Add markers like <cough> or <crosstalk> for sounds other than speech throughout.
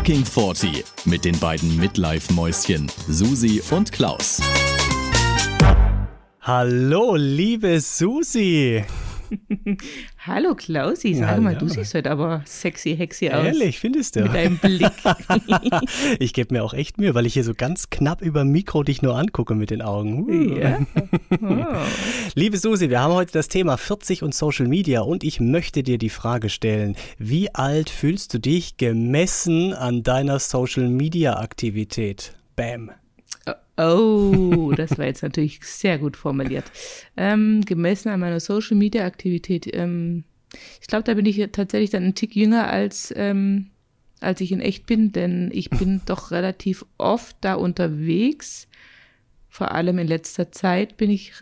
Fucking 40 mit den beiden Midlife-Mäuschen Susi und Klaus. Hallo, liebe Susi. <laughs> Hallo Klausi, sag Hallo. mal, du siehst heute aber sexy hexy aus. Ehrlich, findest du? Mit deinem Blick. <laughs> ich gebe mir auch echt Mühe, weil ich hier so ganz knapp über Mikro dich nur angucke mit den Augen. Uh. ja. <laughs> Oh. Liebe Susi, wir haben heute das Thema 40 und Social Media und ich möchte dir die Frage stellen, wie alt fühlst du dich gemessen an deiner Social Media Aktivität? Bam. Oh, das war jetzt natürlich sehr gut formuliert. Ähm, gemessen an meiner Social Media Aktivität. Ähm, ich glaube, da bin ich tatsächlich dann ein Tick jünger als, ähm, als ich in echt bin, denn ich bin <laughs> doch relativ oft da unterwegs. Vor allem in letzter Zeit bin ich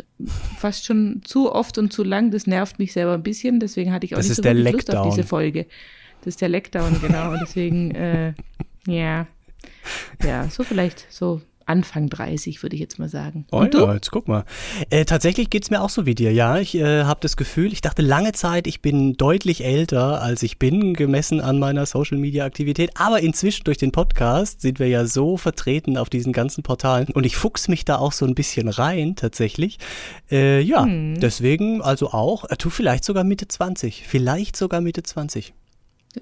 fast schon zu oft und zu lang. Das nervt mich selber ein bisschen. Deswegen hatte ich auch Das nicht so wirklich Lust auf diese Folge. Das ist der Leckdown, genau. Und <laughs> deswegen, äh, ja, ja, so vielleicht so Anfang 30, würde ich jetzt mal sagen. Oh Und ja, du? jetzt guck mal. Äh, tatsächlich geht's mir auch so wie dir, ja. Ich äh, habe das Gefühl, ich dachte lange Zeit, ich bin deutlich älter, als ich bin, gemessen an meiner Social-Media-Aktivität. Aber inzwischen durch den Podcast sind wir ja so vertreten auf diesen ganzen Portalen und ich fuchs mich da auch so ein bisschen rein, tatsächlich. Äh, ja, Hm. deswegen also auch, äh, du vielleicht sogar Mitte 20, vielleicht sogar Mitte 20.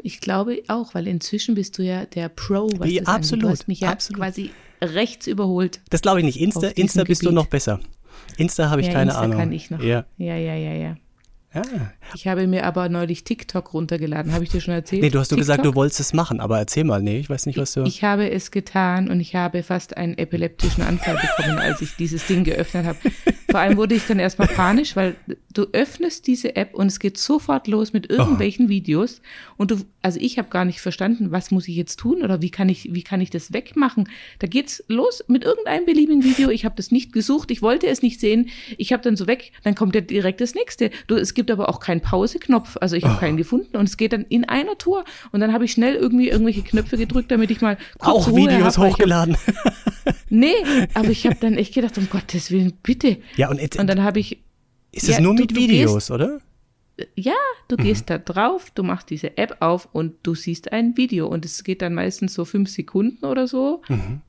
Ich glaube auch, weil inzwischen bist du ja der Pro, was Ja, das angeht. absolut, Du hast mich ja absolut. quasi rechts überholt. Das glaube ich nicht. Insta, Insta bist du Gebiet. noch besser. Insta habe ich ja, keine Insta Ahnung. kann ich noch. Ja. ja, ja, ja, ja. Ja. Ich habe mir aber neulich TikTok runtergeladen. Habe ich dir schon erzählt? Nee, du hast du gesagt, TikTok? du wolltest es machen, aber erzähl mal, nee, ich weiß nicht, was du. Ich habe es getan und ich habe fast einen epileptischen Anfall bekommen, als ich dieses Ding geöffnet habe. Vor allem wurde ich dann erstmal panisch, weil du öffnest diese App und es geht sofort los mit irgendwelchen Videos und du, also ich habe gar nicht verstanden, was muss ich jetzt tun oder wie kann ich, wie kann ich das wegmachen? Da geht's los mit irgendeinem beliebigen Video. Ich habe das nicht gesucht, ich wollte es nicht sehen. Ich habe dann so weg, dann kommt ja direkt das nächste. Du, es gibt aber auch keinen Pauseknopf, also ich habe keinen gefunden und es geht dann in einer Tour und dann habe ich schnell irgendwie irgendwelche Knöpfe gedrückt, damit ich mal kurz auch Ruhe Videos hab, ich hab- hochgeladen. <laughs> Nee, aber ich habe dann echt gedacht, um Gottes Willen, bitte. Ja, und, jetzt, Und dann habe ich, ist es ja, nur mit du Videos, gehst- oder? ja, du gehst da drauf, du machst diese App auf und du siehst ein Video und es geht dann meistens so fünf Sekunden oder so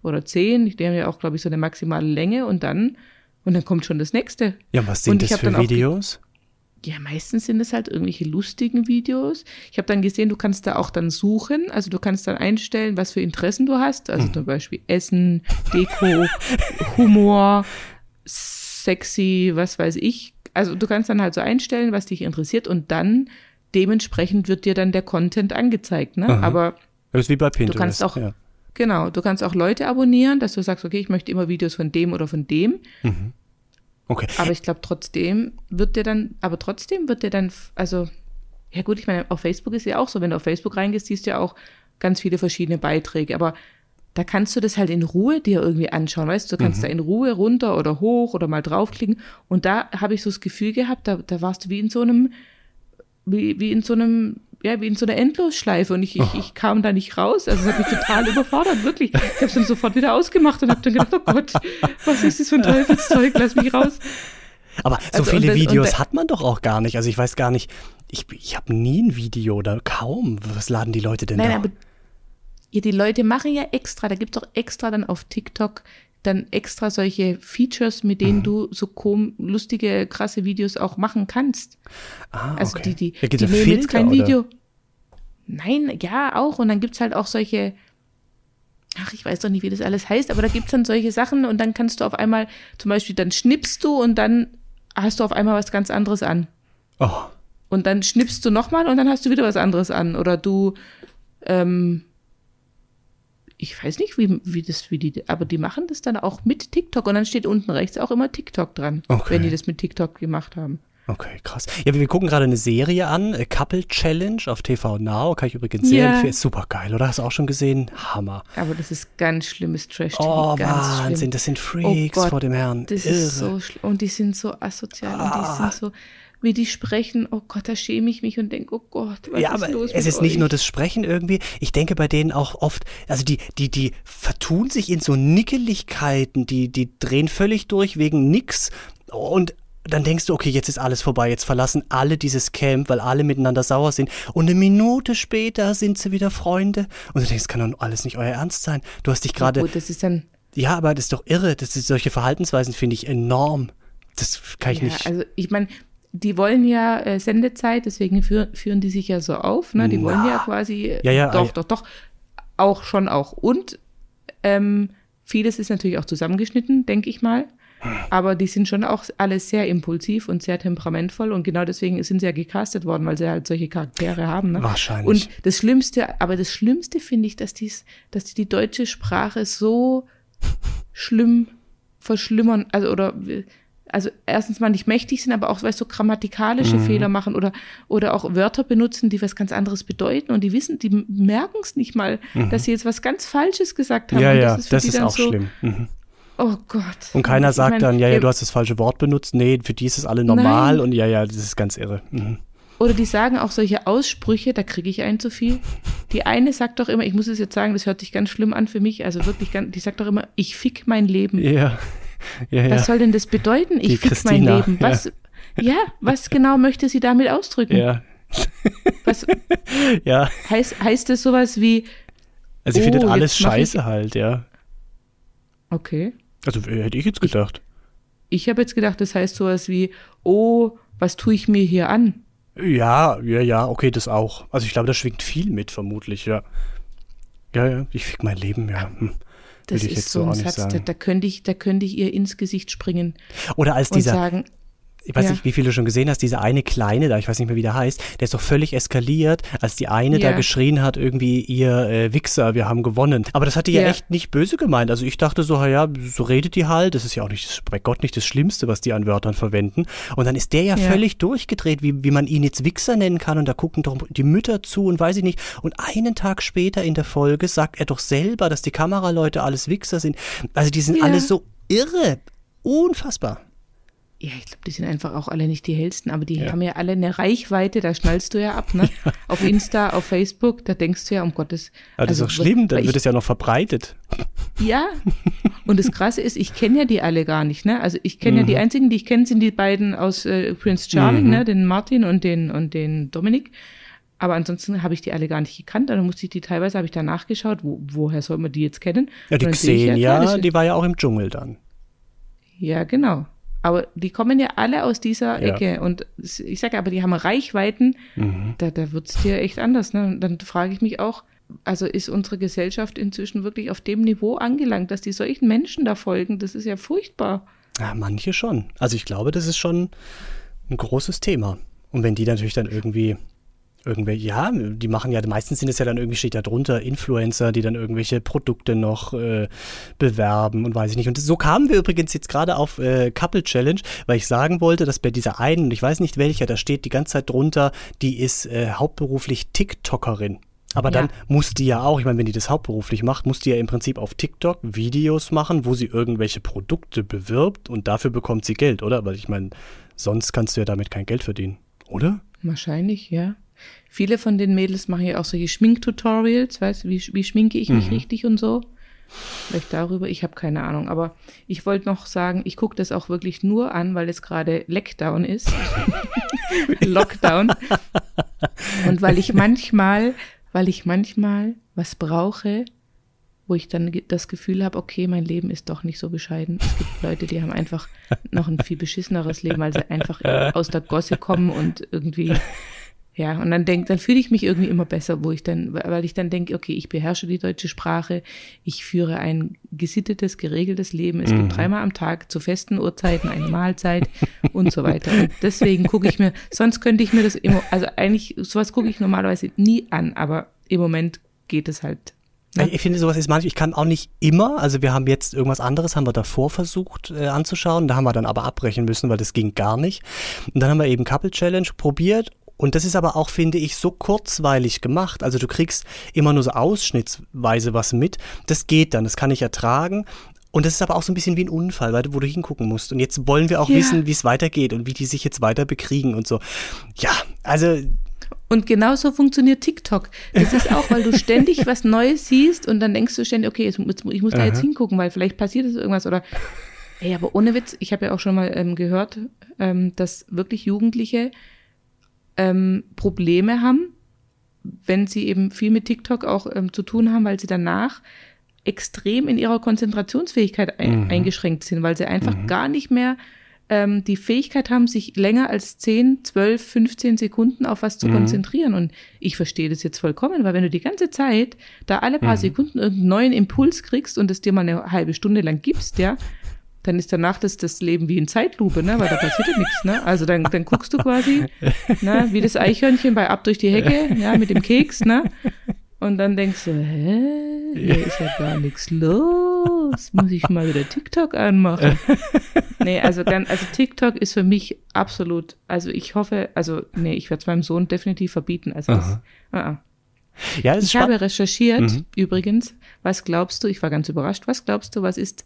oder zehn. Die haben ja auch, glaube ich, so eine maximale Länge und dann und dann kommt schon das nächste. Ja, was sind das für Videos? Ja, meistens sind es halt irgendwelche lustigen Videos. Ich habe dann gesehen, du kannst da auch dann suchen. Also du kannst dann einstellen, was für Interessen du hast. Also zum Beispiel Essen, Deko, Humor, sexy, was weiß ich. Also du kannst dann halt so einstellen, was dich interessiert und dann dementsprechend wird dir dann der Content angezeigt. Ne? Aha. Aber Das ist wie bei Pinterest. kannst auch- ja. genau, du kannst auch Leute abonnieren, dass du sagst, okay, ich möchte immer Videos von dem oder von dem. Okay. Aber ich glaube, trotzdem wird der dann, aber trotzdem wird der dann, also, ja gut, ich meine, auf Facebook ist ja auch so, wenn du auf Facebook reingehst, siehst du ja auch ganz viele verschiedene Beiträge, aber da kannst du das halt in Ruhe dir irgendwie anschauen, weißt du, du kannst da in Ruhe runter oder hoch oder mal draufklicken und da habe ich so das Gefühl gehabt, da, da warst du wie in so einem, wie, wie in so einem, ja, wie in so einer Endlosschleife und ich, ich, ich kam da nicht raus. Also es hat mich total <laughs> überfordert, wirklich. Ich habe es dann sofort wieder ausgemacht und habe dann gedacht, oh Gott, was ist das für ein Teufelszeug, lass mich raus. Aber so Also, viele das- Videos hat man doch auch gar nicht. Also ich weiß gar nicht, ich, ich habe nie ein Video oder kaum. Was laden die Leute denn Nein, da? aber ja, die Leute machen ja extra, da gibt es doch extra dann auf TikTok dann extra solche Features, mit Mhm. denen du so kom lustige, krasse Videos auch machen kannst. ah, Also okay. die, die, die ja nehmen jetzt Filter, kein oder? Video. Nein, ja, auch. Und dann gibt's halt auch solche, ach, ich weiß doch nicht, wie das alles heißt, aber da gibt's dann solche Sachen und dann kannst du auf einmal, zum Beispiel, dann schnippst du und dann hast du auf einmal was ganz anderes an. Oh, Und dann schnippst du nochmal und dann hast du wieder was anderes an. Oder du, ähm, ich weiß nicht, wie, wie das, wie die, aber die machen das dann auch mit TikTok und dann steht unten rechts auch immer TikTok dran, Okay. wenn die das mit TikTok gemacht haben. okay, krass. Ja, wir gucken gerade eine Serie an, äh, Couple Challenge auf TV Now. Kann ich übrigens sehr Ja. empfehlen. Ist super geil, oder? Hast du auch schon gesehen? Hammer. Aber das ist ganz schlimmes trash Oh, ganz Wahnsinn, schlimm. das sind Oh Freaks Gott, vor dem Herrn. Das Irre. ist so schlimm. Und die sind so asozial und Ah. die sind so, wie die sprechen, oh Gott, da schäme ich mich und denke, oh Gott, was ja, ist aber los es ist nicht euch? nur das Sprechen irgendwie. Ich denke bei denen auch oft, also die, die, die vertun sich in so Nickeligkeiten, die, die drehen völlig durch wegen nix und dann denkst du, okay, jetzt ist alles vorbei, jetzt verlassen alle dieses Camp, weil alle miteinander sauer sind. Und eine Minute später sind sie wieder Freunde. Und du denkst, das kann doch alles nicht euer Ernst sein. Du hast dich gerade. Gut, das ist dann. Ja, aber das ist doch irre. Das ist, solche Verhaltensweisen finde ich enorm. Das kann ich ja, nicht. Also ich meine, die wollen ja äh, Sendezeit, deswegen führ, führen die sich ja so auf. Ne? Die Na. wollen ja quasi. äh, Ja, ja, Doch, ah, doch, doch. Auch schon auch. Und ähm, vieles ist natürlich auch zusammengeschnitten, denke ich mal. Aber die sind schon auch alle sehr impulsiv und sehr temperamentvoll und genau deswegen sind sie ja gecastet worden, weil sie halt solche Charaktere haben. Ne? Wahrscheinlich. Und das Schlimmste, aber das Schlimmste finde ich, dass, dies, dass die, die deutsche Sprache so schlimm verschlimmern, also oder also erstens mal nicht mächtig sind, aber auch weißt du, so grammatikalische Fehler machen oder oder auch Wörter benutzen, die was ganz anderes bedeuten und die wissen, die merken es nicht mal, dass sie jetzt was ganz Falsches gesagt haben. ja, und ja, das ist dann auch so, schlimm. Mhm. Oh Gott. Und keiner Ich sagt dann, ja, ja, du hast das falsche Wort benutzt. Nee, für die ist es alle normal Nein. und ja, ja, das ist ganz irre. Mhm. Oder die sagen auch solche Aussprüche, da kriege ich einen zu viel. Die eine sagt doch immer, ich muss es jetzt sagen, das hört sich ganz schlimm an für mich, also wirklich ganz, die sagt doch immer, ich fick mein Leben. Ja, ja, ja. Was soll denn das bedeuten? Ich fick mein Leben. Was, ja. was genau möchte sie damit ausdrücken? ja, Was <laughs> ja. heißt, heißt das sowas wie, Also, sie Oh, findet alles ich- scheiße halt, ja. okay, Also, hätte ich jetzt gedacht. ich habe jetzt gedacht, das heißt sowas wie, oh, was tue ich mir hier an? Ja, ja, ja, okay, das auch. Also, ich glaube, da schwingt viel mit, vermutlich, ja. Ja, ja, ich fick mein Leben, ja. Hm. Das ist so ein Satz, da, da könnte ich, da könnte ich ihr ins Gesicht springen Oder als dieser, sagen, ich weiß Ja. nicht, wie viele du schon gesehen hast, dieser eine Kleine da, ich weiß nicht mehr, wie der heißt, der ist doch völlig eskaliert, als die eine da Ja. geschrien hat, irgendwie, ihr äh, Wichser, wir haben gewonnen. Aber das hat die ja. Ja. echt nicht böse gemeint. Also ich dachte so, ja, so redet die halt, das ist ja auch nicht, bei Gott nicht das Schlimmste, was die an Wörtern verwenden. Und dann ist der ja, Ja. völlig durchgedreht, wie, wie man ihn jetzt Wichser nennen kann und da gucken doch die Mütter zu und weiß ich nicht. Und einen Tag später in der Folge sagt er doch selber, dass die Kameraleute alles Wichser sind. Also die sind alle so irre. Unfassbar. Ja, ich glaube, die sind einfach auch alle nicht die hellsten, aber die Ja. haben ja alle eine Reichweite, da schnallst du ja ab, ne? <laughs> Auf Insta, auf Facebook, da denkst du ja, um Gottes. Aber das also, ist doch schlimm, dann wird es ja noch verbreitet. Ja. <laughs> Und das Krasse ist, ich kenne ja die alle gar nicht, ne? Also ich kenne ja Mhm. die einzigen, die ich kenne, sind die beiden aus äh, Prince Charming, ne? Den Martin und den und den Dominik. Aber ansonsten habe ich die alle gar nicht gekannt. Dann musste ich die teilweise, habe ich da nachgeschaut, wo, woher soll man die jetzt kennen? Ja, die Xenia, das- die war ja auch im Dschungel dann. Ja, genau. Aber die kommen ja alle aus dieser Ja. Ecke. Und ich sage aber, die haben Reichweiten, Mhm. da, da wird es dir echt anders. Ne? Und dann frage ich mich auch, also ist unsere Gesellschaft inzwischen wirklich auf dem Niveau angelangt, dass die solchen Menschen da folgen? Das ist ja furchtbar. Ja, manche schon. Also ich glaube, das ist schon ein großes Thema. Und wenn die natürlich dann irgendwie irgendwelche, ja, die machen ja, meistens sind es ja dann irgendwie, steht da drunter, Influencer, die dann irgendwelche Produkte noch äh, bewerben und weiß ich nicht. Und so kamen wir übrigens jetzt gerade auf äh, Couple Challenge, weil ich sagen wollte, dass bei dieser einen, und ich weiß nicht welcher, da steht die ganze Zeit drunter, die ist äh, hauptberuflich TikTokerin. Aber dann Ja. muss die ja auch, ich meine, wenn die das hauptberuflich macht, muss die ja im Prinzip auf TikTok Videos machen, wo sie irgendwelche Produkte bewirbt und dafür bekommt sie Geld, oder? Weil ich meine, sonst kannst du ja damit kein Geld verdienen, oder? Wahrscheinlich, ja. Viele von den Mädels machen ja auch solche Schminktutorials, weißt du, wie, wie schminke ich mich richtig und so. Vielleicht darüber, ich habe keine Ahnung. Aber ich wollte noch sagen, ich gucke das auch wirklich nur an, weil es gerade Lockdown ist. <laughs> Lockdown. Und weil ich manchmal, weil ich manchmal was brauche, wo ich dann das Gefühl habe, okay, mein Leben ist doch nicht so bescheiden. Es gibt Leute, die haben einfach noch ein viel beschisseneres Leben, weil sie einfach <laughs> aus der Gosse kommen und irgendwie ja, und dann denk, dann fühle ich mich irgendwie immer besser, wo ich dann, weil ich dann denke, okay, ich beherrsche die deutsche Sprache, ich führe ein gesittetes, geregeltes Leben. Es gibt dreimal am Tag zu festen Uhrzeiten eine Mahlzeit und so weiter. Und deswegen gucke ich mir, sonst könnte ich mir das immer, also eigentlich, sowas gucke ich normalerweise nie an, aber im Moment geht es halt. Ich- Ich finde, sowas ist manchmal, ich kann auch nicht immer, also wir haben jetzt irgendwas anderes, haben wir davor versucht äh, anzuschauen, da haben wir dann aber abbrechen müssen, weil das ging gar nicht. Und dann haben wir eben Couple Challenge probiert und das ist aber auch, finde ich, so kurzweilig gemacht. Also du kriegst immer nur so ausschnittsweise was mit. Das geht dann, das kann ich ertragen. Und das ist aber auch so ein bisschen wie ein Unfall, weil du, wo du hingucken musst. Und jetzt wollen wir auch Ja. wissen, wie es weitergeht und wie die sich jetzt weiter bekriegen und so. Ja, also Und genauso funktioniert TikTok. Das ist auch, weil du <laughs> ständig was Neues siehst und dann denkst du ständig, okay, jetzt, muss- ich muss da jetzt hingucken, weil vielleicht passiert es irgendwas oder Ey, aber ohne Witz, ich habe ja auch schon mal ähm, gehört, ähm, dass wirklich Jugendliche ähm, Probleme haben, wenn sie eben viel mit TikTok auch ähm, zu tun haben, weil sie danach extrem in ihrer Konzentrationsfähigkeit ein, Mhm. eingeschränkt sind, weil sie einfach gar nicht mehr ähm, die Fähigkeit haben, sich länger als 10, 12, 15 Sekunden auf was Mhm. zu konzentrieren. Und ich verstehe das jetzt vollkommen, weil wenn du die ganze Zeit da alle Mhm. paar Sekunden irgendeinen neuen Impuls kriegst und es dir mal eine halbe Stunde lang gibst, ja, dann ist danach das, das Leben wie in Zeitlupe, ne? Weil da passiert ja nichts, ne? Also dann, dann guckst du quasi, ne, wie das Eichhörnchen bei Ab durch die Hecke, ja, mit dem Keks, ne? Und dann denkst du, hä, hier ist ja gar nichts los. Muss ich mal wieder TikTok anmachen? Nee, also dann, also TikTok ist für mich absolut, also ich hoffe, also nee, ich werde es meinem Sohn definitiv verbieten. Also das, ah, ah. Ja, es ist Ich habe recherchiert, Mhm. übrigens, was glaubst du, ich war ganz überrascht, was glaubst du, was ist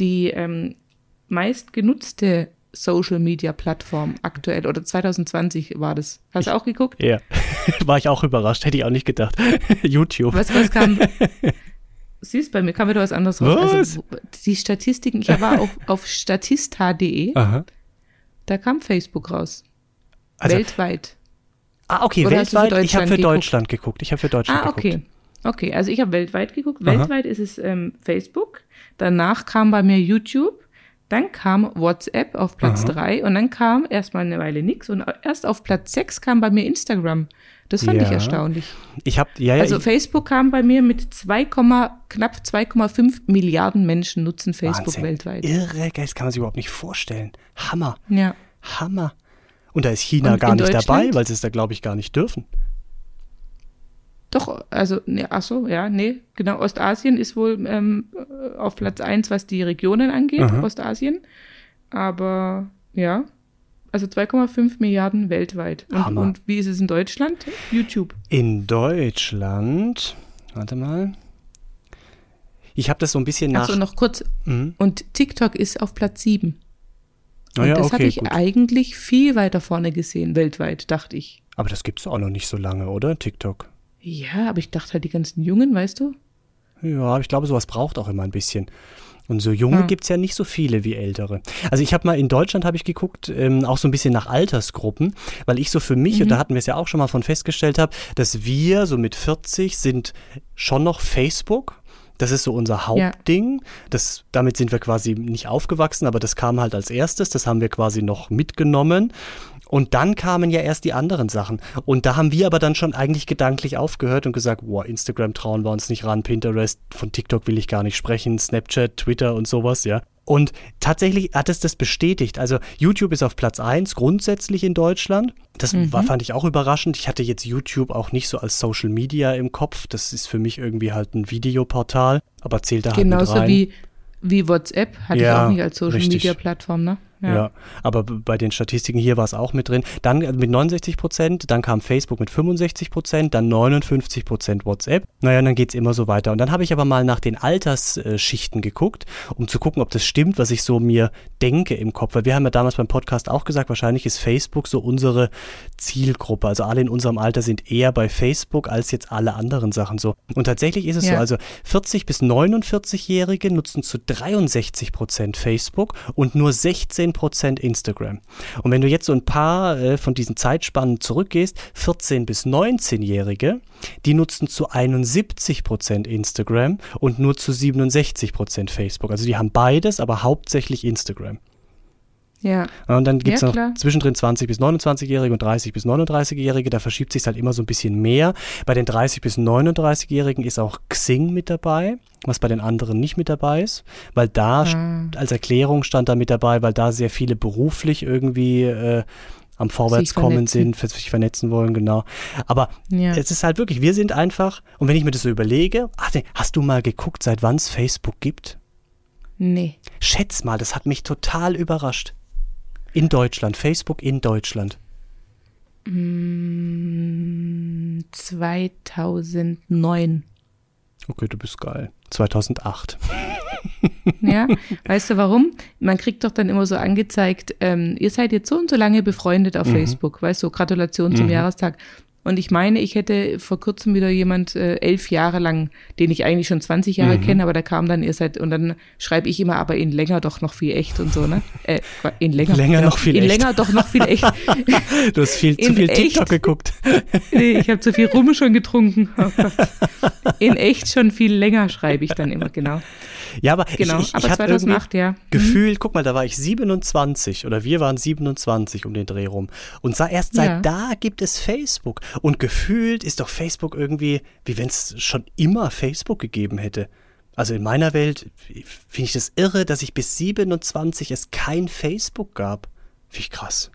die ähm, meistgenutzte Social Media Plattform aktuell oder 2020 war das? Hast du auch geguckt? Ja, <laughs> war ich auch überrascht, hätte ich auch nicht gedacht. <laughs> YouTube. Was, was kam? <laughs> Siehst, bei mir kam wieder was anderes raus. Was? Also, die Statistiken, ich war auf, auf statista.de, da kam Facebook raus. Also, weltweit. ah, okay, Oder weltweit. Ich habe für Deutschland Deutschland geguckt. Ich habe für Deutschland Ah, geguckt. Okay. Also ich habe weltweit geguckt. Aha. Weltweit ist es ähm, Facebook. Danach kam bei mir YouTube. Dann kam WhatsApp auf Platz Aha. drei und dann kam erstmal eine Weile nix und erst auf Platz sechs kam bei mir Instagram. Das fand ich Ja. erstaunlich. Ich habe, ja, ja, Also ich, Facebook kam bei mir mit 2, knapp 2,5 Milliarden Menschen nutzen Facebook Wahnsinn. weltweit. Irre, das kann man sich überhaupt nicht vorstellen. Hammer, Ja. Hammer. Und da ist China Und gar nicht dabei, weil sie es da, glaube ich, gar nicht dürfen. Doch, also, ne, ach so, ja, nee, genau. Ostasien ist wohl ähm, äh, auf Platz eins, was die Regionen angeht, Aha. Ostasien. Aber ja, also 2,5 Milliarden weltweit. Und, und wie ist es in Deutschland? YouTube. In Deutschland, warte mal. Ich habe das so ein bisschen nach. Achso, noch kurz. Mhm. Und TikTok ist auf Platz sieben. Ah Und ja, das okay, habe ich gut. eigentlich viel weiter vorne gesehen, weltweit, dachte ich. Aber das gibt's auch noch nicht so lange, oder? TikTok. Ja, aber ich dachte halt, die ganzen Jungen, weißt du? Ja, aber ich glaube, sowas braucht auch immer ein bisschen. Und so junge Hm. gibt's ja nicht so viele wie ältere. Also ich habe mal in Deutschland habe ich geguckt, ähm, auch so ein bisschen nach Altersgruppen, weil ich so für mich, und da hatten wir es ja auch schon mal von festgestellt habe, dass wir so mit 40 sind schon noch Facebook. Das ist so unser Hauptding. Das, damit sind wir quasi nicht aufgewachsen, aber das kam halt als erstes. Das haben wir quasi noch mitgenommen. Und dann kamen ja erst die anderen Sachen. Und da haben wir aber dann schon eigentlich gedanklich aufgehört und gesagt, boah, Instagram trauen wir uns nicht ran, Pinterest, von TikTok will ich gar nicht sprechen, Snapchat, Twitter und sowas, ja. Und tatsächlich hat es das bestätigt. Also YouTube ist auf Platz 1 grundsätzlich in Deutschland. Das war, fand ich auch überraschend. Ich hatte jetzt YouTube auch nicht so als Social Media im Kopf. Das ist für mich irgendwie halt ein Videoportal, aber zählt da halt mit Genauso rein. wie, wie WhatsApp hatte Ja, ich auch nicht als Social richtig. Media Plattform, ne? Ja. aber b- bei den Statistiken hier war es auch mit drin. Dann äh, mit 69 Prozent, dann kam Facebook mit 65 Prozent, dann 59 Prozent WhatsApp. Naja, und dann geht's immer so weiter. Und dann habe ich aber mal nach den Altersschichten geguckt, um zu gucken, ob das stimmt, was ich so mir denke im Kopf. Weil wir haben ja damals beim Podcast auch gesagt, wahrscheinlich ist Facebook so unsere Zielgruppe. Also alle in unserem Alter sind eher bei Facebook als jetzt alle anderen Sachen so. Und tatsächlich ist es so, Ja. also 40 bis 49-Jährige nutzen zu 63 Prozent Facebook und nur 16 Prozent Instagram. Und wenn du jetzt so ein paar äh, von diesen Zeitspannen zurückgehst, 14 bis 19-Jährige, die nutzen zu 71 Prozent Instagram und nur zu 67 Prozent Facebook. Also die haben beides, aber hauptsächlich Instagram. Ja. Und dann gibt es Ja, noch klar. zwischendrin 20 bis 29-Jährige und 30 bis 39-Jährige. Da verschiebt sich halt immer so ein bisschen mehr. Bei den 30 bis 39-Jährigen ist auch Xing mit dabei, was bei den anderen nicht mit dabei ist, weil da Ah. als Erklärung stand da mit dabei, weil da sehr viele beruflich irgendwie äh, am Vorwärtskommen sind, sich vernetzen wollen, genau. Aber Ja. es ist halt wirklich, wir sind einfach, und wenn ich mir das so überlege, ach, nee, hast du mal geguckt, seit wann es Facebook gibt? Nee. Schätz mal, das hat mich total überrascht. In Deutschland, Facebook in Deutschland. Mm, 2009. Okay, du bist geil. 2008. <laughs> Ja, weißt du warum? Man kriegt doch dann immer so angezeigt, ähm, ihr seid jetzt so und so lange befreundet auf Facebook, weißt du, Gratulation zum Jahrestag. Und ich meine, ich hätte vor kurzem wieder jemand äh, elf Jahre lang, den ich eigentlich schon 20 Jahre Mhm. kenne, aber der kam dann ihr seid und dann schreibe ich immer, aber in länger doch noch viel echt und so, ne? Äh, in länger, Länger noch viel in echt. länger doch noch viel echt. <laughs> Du hast viel, zu In viel echt? TikTok geguckt. <laughs> nee, ich habe zu viel Rum schon getrunken. Oh in echt schon viel länger schreibe ich dann immer, genau. Ja, aber Genau, ich, ich, aber ich hatte 2008, ja. Mhm. Gefühlt, guck mal, da war ich 27 oder wir waren 27 um den Dreh rum. Und sa- erst seit Ja. da gibt es Facebook. Und gefühlt ist doch Facebook irgendwie, wie wenn es schon immer Facebook gegeben hätte. Also in meiner Welt finde ich das irre, dass ich bis 27 es kein Facebook gab. Finde ich krass.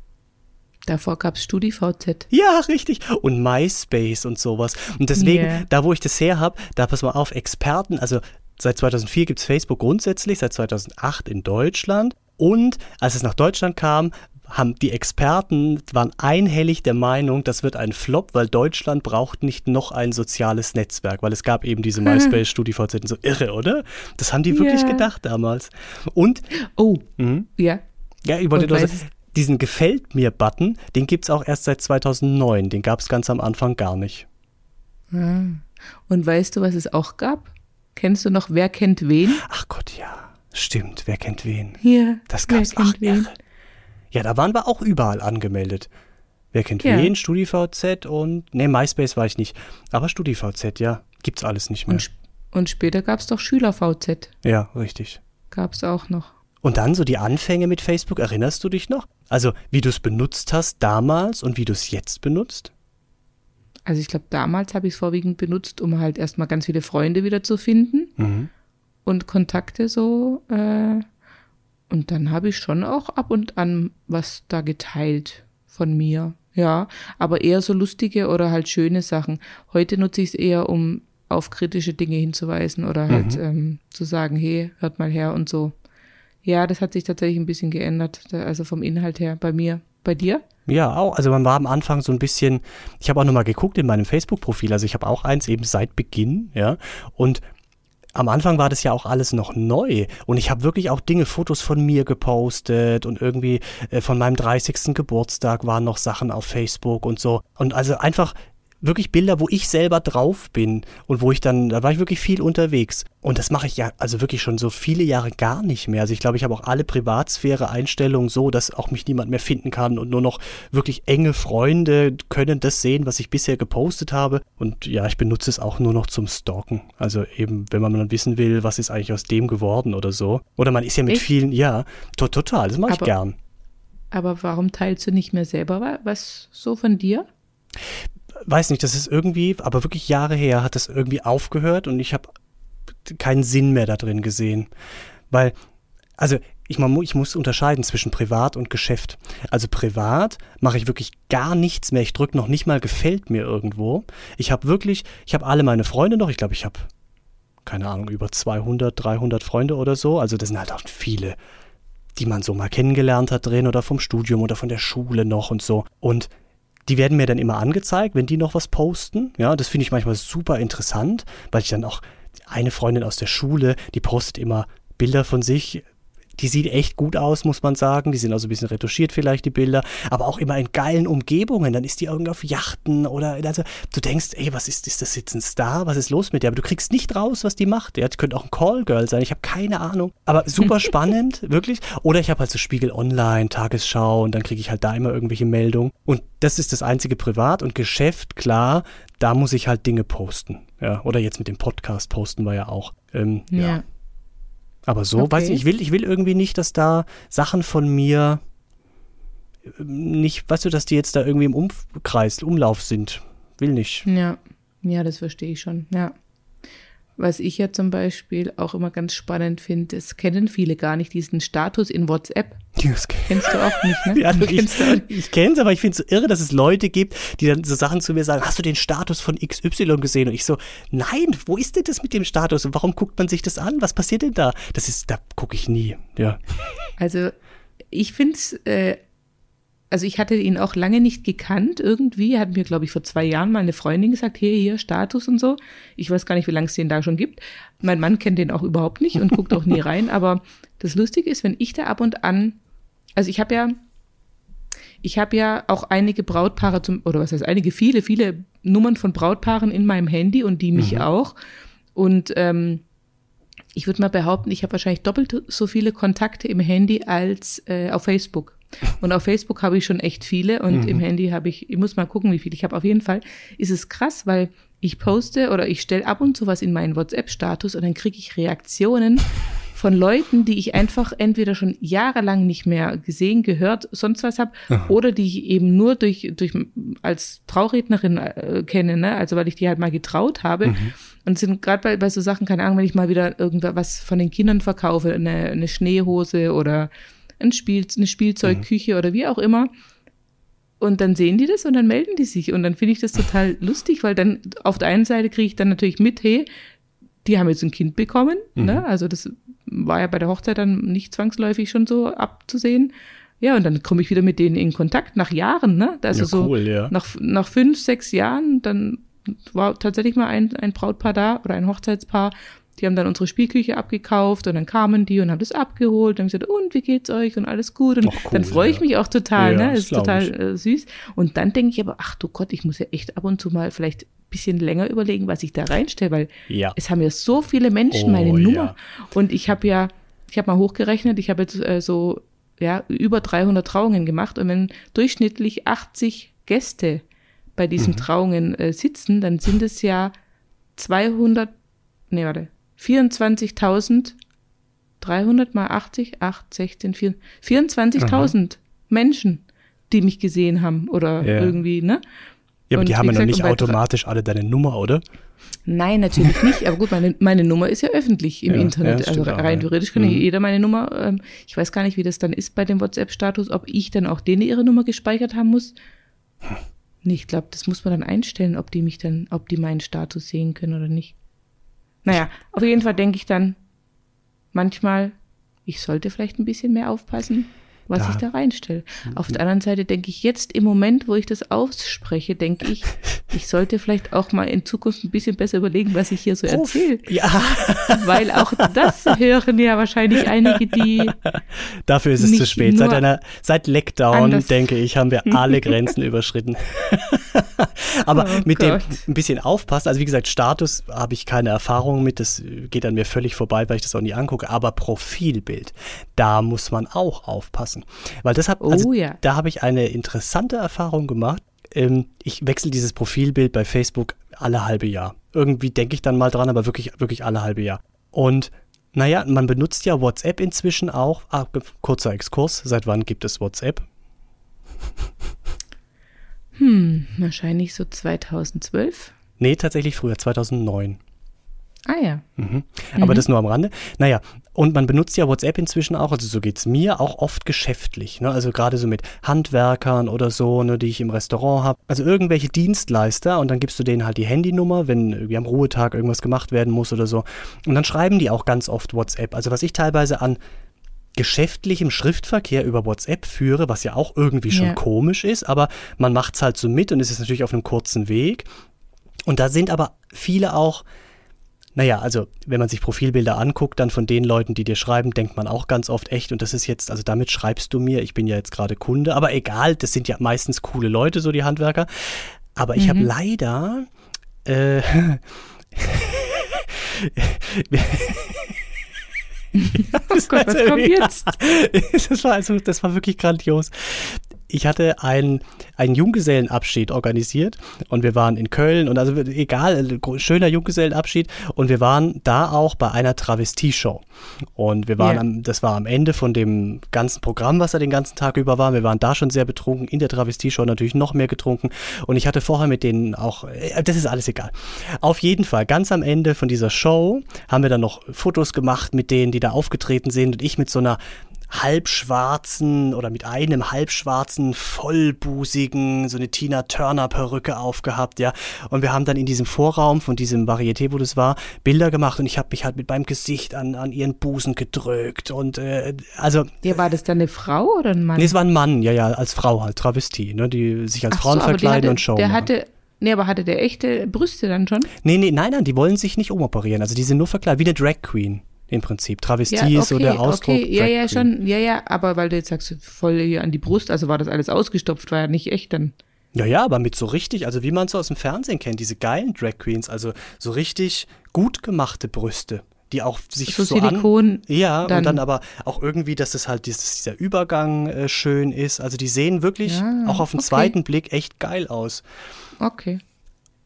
Davor gab's StudiVZ. Ja, richtig. Und MySpace und sowas. Und deswegen, Yeah. da wo ich das her habe, da pass mal auf, Experten, also seit 2004 gibt's Facebook grundsätzlich, seit 2008 in Deutschland. Und als es nach Deutschland kam, haben die Experten, waren einhellig der Meinung, das wird ein Flop, weil Deutschland braucht nicht noch ein soziales Netzwerk, weil es gab eben diese MySpace, StudiVZ und so irre, oder? Das haben die wirklich Ja. gedacht damals. Und Oh, Mhm. ja. ja, ich wollte nur sagen, diesen Gefällt mir-Button, den gibt's auch erst seit 2009. Den gab's ganz am Anfang gar nicht. Und weißt du, was es auch gab? Kennst du noch Wer kennt wen? Ach Gott, ja. Stimmt, wer kennt wen? Hier. Das Wer gab's kennt ach, irre. Ja, da waren wir auch überall angemeldet. Wer kennt Ja. wen? StudiVZ und. Nee, MySpace war ich nicht. Aber StudiVZ, ja. Gibt's alles nicht mehr. Und, und später gab's doch SchülerVZ. ja, richtig. Gab's auch noch. Und dann so die Anfänge mit Facebook, erinnerst du dich noch? Also, wie du es benutzt hast damals und wie du es jetzt benutzt? Also ich glaube, damals habe ich es vorwiegend benutzt, um halt erstmal ganz viele Freunde wieder zu finden Mhm. und Kontakte so. Äh, und dann habe ich schon auch ab und an was da geteilt von mir. Ja, aber eher so lustige oder halt schöne Sachen. Heute nutze ich es eher, um auf kritische Dinge hinzuweisen oder halt ähm, zu sagen, hey, hört mal her und so. Ja, das hat sich tatsächlich ein bisschen geändert, also vom Inhalt her bei mir. Bei dir? Ja, auch. Also man war am Anfang so ein bisschen, ich habe auch nochmal geguckt in meinem Facebook-Profil, also ich habe auch eins eben seit Beginn, ja. Und am Anfang war das ja auch alles noch neu und ich habe wirklich auch Dinge, Fotos von mir gepostet und irgendwie äh, von meinem 30. Geburtstag waren noch Sachen auf Facebook und so. Und also einfach wirklich Bilder, wo ich selber drauf bin und wo ich dann, da war ich wirklich viel unterwegs. Und das mache ich ja also wirklich schon so viele Jahre gar nicht mehr. Also ich glaube, ich habe auch alle Privatsphäre-Einstellungen so, dass auch mich niemand mehr finden kann und nur noch wirklich enge Freunde können das sehen, was ich bisher gepostet habe. Und ja, ich benutze es auch nur noch zum Stalken. Also eben, wenn man dann wissen will, was ist eigentlich aus dem geworden oder so. Oder man ist ja mit Echt? vielen, ja, to total, das mache ich gern. Aber warum teilst du nicht mehr selber wa- was so von dir? Weiß nicht, das ist irgendwie, aber wirklich Jahre her hat das irgendwie aufgehört und ich habe keinen Sinn mehr da drin gesehen. Weil, also ich, ich muss unterscheiden zwischen Privat und Geschäft. Also privat mache ich wirklich gar nichts mehr. Ich drücke noch nicht mal gefällt mir irgendwo. Ich habe wirklich, ich habe alle meine Freunde noch. Ich glaube, ich habe, keine Ahnung, über 200, 300 Freunde oder so. Also das sind halt auch viele, die man so mal kennengelernt hat drin oder vom Studium oder von der Schule noch und so. Und die werden mir dann immer angezeigt, wenn die noch was posten. Ja, das finde ich manchmal super interessant, weil ich dann auch eine Freundin aus der Schule, die postet immer Bilder von sich. Die sieht echt gut aus, muss man sagen. Die sind also ein bisschen retuschiert vielleicht, die Bilder. Aber auch immer in geilen Umgebungen. Dann ist die irgendwie auf Yachten oder, also du denkst, ey, was ist, ist das jetzt ein Star? Was ist los mit der? Aber du kriegst nicht raus, was die macht. Ja, die könnte auch ein Callgirl sein. Ich habe keine Ahnung. Aber super <laughs> spannend, wirklich. Oder ich habe halt so Spiegel Online, Tagesschau und dann kriege ich halt da immer irgendwelche Meldungen. Und das ist das einzige Privat und Geschäft, klar, da muss ich halt Dinge posten. Ja, oder jetzt mit dem Podcast posten wir ja auch. Ähm, ja. Aber so, Okay. weiß ich, ich will, ich will irgendwie nicht, dass da Sachen von mir ähm, nicht, weißt du, dass die jetzt da irgendwie im Umkreis, Umlauf sind. Will nicht. Ja, ja, das verstehe ich schon, ja. Was ich ja zum Beispiel auch immer ganz spannend finde, das kennen viele gar nicht, diesen Status in WhatsApp. Das Kennst du auch nicht, ne? <laughs> Ja, ich, Kennst du ich kenne es, aber ich finde es so irre, dass es Leute gibt, die dann so Sachen zu mir sagen, hast du den Status von XY gesehen? Und ich so, nein, wo ist denn das mit dem Status? Und warum guckt man sich das an? Was passiert denn da? Das ist, da gucke ich nie. Ja. Also ich finde es, äh, also ich hatte ihn auch lange nicht gekannt. Irgendwie hat mir, glaube ich, vor zwei Jahren mal eine Freundin gesagt, hier, hier, Status und so. Ich weiß gar nicht, wie lange es den da schon gibt. Mein Mann kennt den auch überhaupt nicht und guckt auch nie rein. <laughs> Aber das Lustige ist, wenn ich da ab und an, also ich habe ja ich habe ja auch einige Brautpaare zum, oder was heißt einige, viele, viele Nummern von Brautpaaren in meinem Handy und die mich mhm. auch. Und ähm, ich würde mal behaupten, ich habe wahrscheinlich doppelt so viele Kontakte im Handy als äh, auf Facebook. Und auf Facebook habe ich schon echt viele und mhm. im Handy habe ich, ich muss mal gucken, wie viele ich habe. Auf jeden Fall ist es krass, weil ich poste oder ich stelle ab und zu was in meinen WhatsApp-Status und dann kriege ich Reaktionen von Leuten, die ich einfach entweder schon jahrelang nicht mehr gesehen, gehört, sonst was habe, oder die ich eben nur durch, durch als Traurednerin äh, kenne, ne? also weil ich die halt mal getraut habe. Mhm. Und sind gerade bei, bei so Sachen, keine Ahnung, wenn ich mal wieder irgendwas von den Kindern verkaufe, eine, eine Schneehose oder ein Spiel, eine Spielzeugküche mhm. oder wie auch immer. Und dann sehen die das und dann melden die sich. Und dann finde ich das total <laughs> lustig, weil dann auf der einen Seite kriege ich dann natürlich mit, hey, die haben jetzt ein Kind bekommen. Ne? Mhm. Ne? Also das war ja bei der Hochzeit dann nicht zwangsläufig schon so abzusehen. Ja, und dann komme ich wieder mit denen in Kontakt nach Jahren, ne? Also ja, cool, so ja. nach, nach fünf, sechs Jahren, dann war tatsächlich mal ein, ein Brautpaar da oder ein Hochzeitspaar. Die haben dann unsere Spielküche abgekauft und dann kamen die und haben das abgeholt und haben gesagt, und wie geht's euch und alles gut. Und cool, dann freue ich mich auch total, ja, ne? Das ist total äh, süß. Und dann denke ich aber, ach du Gott, ich muss ja echt ab und zu mal vielleicht bisschen länger überlegen, was ich da reinstelle, weil ja. es haben ja so viele Menschen oh, meine Nummer. Ja. Und ich habe ja, ich habe mal hochgerechnet, ich habe jetzt äh, so ja, über 300 Trauungen gemacht und wenn durchschnittlich 80 Gäste bei diesen mhm. Trauungen äh, sitzen, dann sind es ja 200, nee, warte, 24.000, 300 mal 80, 8, 16, 24.000 Menschen, die mich gesehen haben oder ja. irgendwie, ne? Ja, aber und die haben ja noch nicht automatisch alle deine Nummer, oder? Nein, natürlich nicht. Aber gut, meine, meine Nummer ist ja öffentlich im ja, Internet. Ja, also rein auch, theoretisch kann mhm. jeder meine Nummer. Ähm, ich weiß gar nicht, wie das dann ist bei dem WhatsApp-Status, ob ich dann auch denen ihre Nummer gespeichert haben muss. Nee, ich glaube, das muss man dann einstellen, ob die mich dann, ob die meinen Status sehen können oder nicht. Naja, auf jeden Fall denke ich dann manchmal, ich sollte vielleicht ein bisschen mehr aufpassen was da. ich da reinstelle. Auf der anderen Seite denke ich jetzt im Moment, wo ich das ausspreche, denke ich, <laughs> ich sollte vielleicht auch mal in Zukunft ein bisschen besser überlegen, was ich hier so erzähle. Ja. <laughs> Weil auch das hören ja wahrscheinlich einige, die. <laughs> Dafür ist es zu spät. Seit einer, seit Leckdown, denke ich, haben wir alle Grenzen überschritten. Aber oh mit Gott. dem ein bisschen aufpassen. Also wie gesagt, Status habe ich keine Erfahrung mit. Das geht an mir völlig vorbei, weil ich das auch nie angucke. Aber Profilbild, da muss man auch aufpassen. Weil das hab, also, oh, ja. da habe ich eine interessante Erfahrung gemacht. Ähm, ich wechsle dieses Profilbild bei Facebook alle halbe Jahr. Irgendwie denke ich dann mal dran, aber wirklich, wirklich alle halbe Jahr. Und naja, man benutzt ja WhatsApp inzwischen auch. Ah, kurzer Exkurs. Seit wann gibt es WhatsApp? Hm, wahrscheinlich so 2012. Nee, tatsächlich früher, 2009. Ah ja. Mhm. Aber mhm. das nur am Rande. Naja, und man benutzt ja WhatsApp inzwischen auch, also so geht es mir, auch oft geschäftlich. Ne? Also gerade so mit Handwerkern oder so, ne, die ich im Restaurant habe. Also irgendwelche Dienstleister und dann gibst du denen halt die Handynummer, wenn irgendwie am Ruhetag irgendwas gemacht werden muss oder so. Und dann schreiben die auch ganz oft WhatsApp. Also was ich teilweise an geschäftlichem Schriftverkehr über WhatsApp führe, was ja auch irgendwie schon ja. komisch ist, aber man macht es halt so mit und es ist natürlich auf einem kurzen Weg. Und da sind aber viele auch naja, also wenn man sich Profilbilder anguckt, dann von den Leuten, die dir schreiben, denkt man auch ganz oft echt. Und das ist jetzt, also damit schreibst du mir, ich bin ja jetzt gerade Kunde, aber egal, das sind ja meistens coole Leute, so die Handwerker. Aber ich mhm. habe leider äh, <laughs> oh Gott, was <laughs> kommt jetzt? das, war also, das war wirklich grandios ich hatte einen, einen Junggesellenabschied organisiert und wir waren in Köln und also egal, schöner Junggesellenabschied und wir waren da auch bei einer Travestie-Show. Und wir waren yeah. am, das war am Ende von dem ganzen Programm, was er den ganzen Tag über war. Wir waren da schon sehr betrunken, in der Travestie-Show natürlich noch mehr getrunken und ich hatte vorher mit denen auch, äh, das ist alles egal. Auf jeden Fall, ganz am Ende von dieser Show haben wir dann noch Fotos gemacht mit denen, die da aufgetreten sind und ich mit so einer halbschwarzen oder mit einem halbschwarzen, vollbusigen, so eine Tina Turner Perücke aufgehabt, ja. Und wir haben dann in diesem Vorraum von diesem Varieté, wo das war, Bilder gemacht und ich habe mich halt mit meinem Gesicht an, an ihren Busen gedrückt und äh, also. Ja, war das dann eine Frau oder ein Mann? Nee, es war ein Mann, ja, ja, als Frau halt, Travestie, ne, die sich als Ach Frauen so, verkleiden hatte, und Show Der machen. hatte Nee, aber hatte der echte Brüste dann schon? Nee, nee, nein, nein, die wollen sich nicht umoperieren. Also die sind nur verkleidet, wie eine Drag Queen. Im Prinzip. Travestie ja, ist so der Ausdruck. Okay, ja, ja, schon, ja, ja, aber weil du jetzt sagst, voll hier an die Brust, also war das alles ausgestopft, war ja nicht echt dann. Ja, ja, aber mit so richtig, also wie man es so aus dem Fernsehen kennt, diese geilen Drag Queens, also so richtig gut gemachte Brüste, die auch sich So so, Silikon an, ja, dann- und dann aber auch irgendwie, dass es halt dieses, dieser Übergang äh, schön ist. Also die sehen wirklich Ja, auch auf den okay. zweiten Blick echt geil aus. Okay.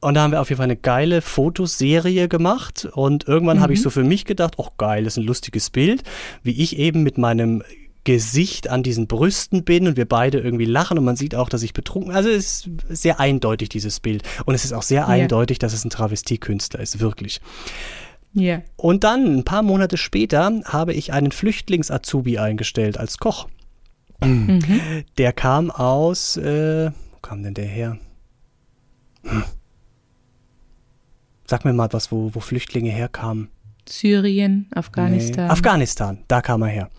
Und da haben wir auf jeden Fall eine geile Fotoserie gemacht. Und irgendwann habe ich so für mich gedacht, ach geil, das ist ein lustiges Bild, wie ich eben mit meinem Gesicht an diesen Brüsten bin und wir beide irgendwie lachen und man sieht auch, dass ich betrunken Also es ist sehr eindeutig, dieses Bild. Und es ist auch sehr eindeutig, dass es ein Travestiekünstler ist, wirklich. Ja. Und dann, ein paar Monate später, habe ich einen Flüchtlings-Azubi eingestellt als Koch. Der kam aus, äh, wo kam denn der her? Hm. Sag mir mal was, wo, wo Flüchtlinge herkamen. Syrien, Afghanistan. Nee. Afghanistan, da kam er her.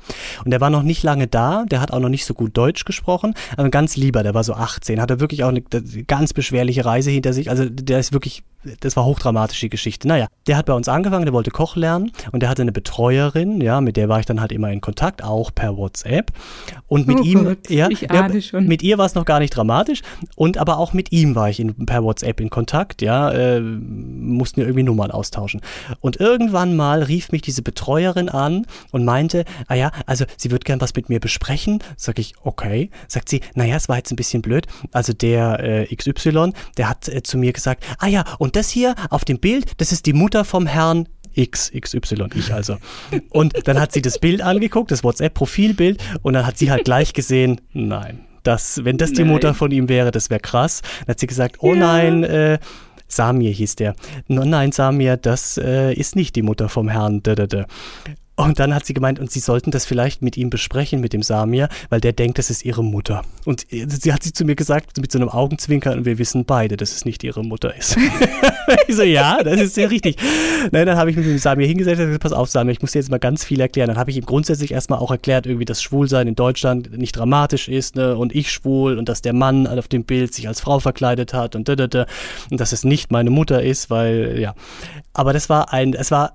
Und der war noch nicht lange da, der hat auch noch nicht so gut Deutsch gesprochen, aber ganz lieber, der war so 18, hatte wirklich auch eine ganz beschwerliche Reise hinter sich, also der ist wirklich, das war hochdramatische Geschichte. Naja, der hat bei uns angefangen, der wollte Koch lernen und der hatte eine Betreuerin, ja, mit der war ich dann halt immer in Kontakt, auch per WhatsApp. Und mit Oh ihm, Gott, ja, ja, mit ihr war es noch gar nicht dramatisch und aber auch mit ihm war ich in, per WhatsApp in Kontakt, ja, äh, mussten ja irgendwie Nummern austauschen. Und irgendwann mal rief mich diese Betreuerin an und meinte, ah ja, also sie würde gern was mit mir besprechen. Sag ich, okay. Sagt sie, naja, es war jetzt ein bisschen blöd. Also der äh, XY, der hat äh, zu mir gesagt, ah ja, und das hier auf dem Bild, das ist die Mutter vom Herrn X, XY, ich also. Und dann hat sie das Bild angeguckt, das WhatsApp-Profilbild, und dann hat sie halt gleich gesehen, nein, das, wenn das die Nein. Mutter von ihm wäre, das wäre krass. Dann hat sie gesagt, oh Ja. nein, äh, Samir hieß der. No, nein, Samir, das äh, ist nicht die Mutter vom Herrn. Da, da, da. Und dann hat sie gemeint, und sie sollten das vielleicht mit ihm besprechen, mit dem Samir, weil der denkt, das ist ihre Mutter. Und sie hat sie zu mir gesagt, mit so einem Augenzwinkern, und wir wissen beide, dass es nicht ihre Mutter ist. <laughs> ich so, ja, das ist sehr richtig. Nein, dann habe ich mich mit dem Samir hingesetzt und gesagt, pass auf, Samir, ich muss dir jetzt mal ganz viel erklären. Dann habe ich ihm grundsätzlich erstmal auch erklärt, irgendwie, dass Schwulsein in Deutschland nicht dramatisch ist, ne, und ich schwul, und dass der Mann auf dem Bild sich als Frau verkleidet hat und da, da, da, und dass es nicht meine Mutter ist, weil, ja. Aber das war ein, es war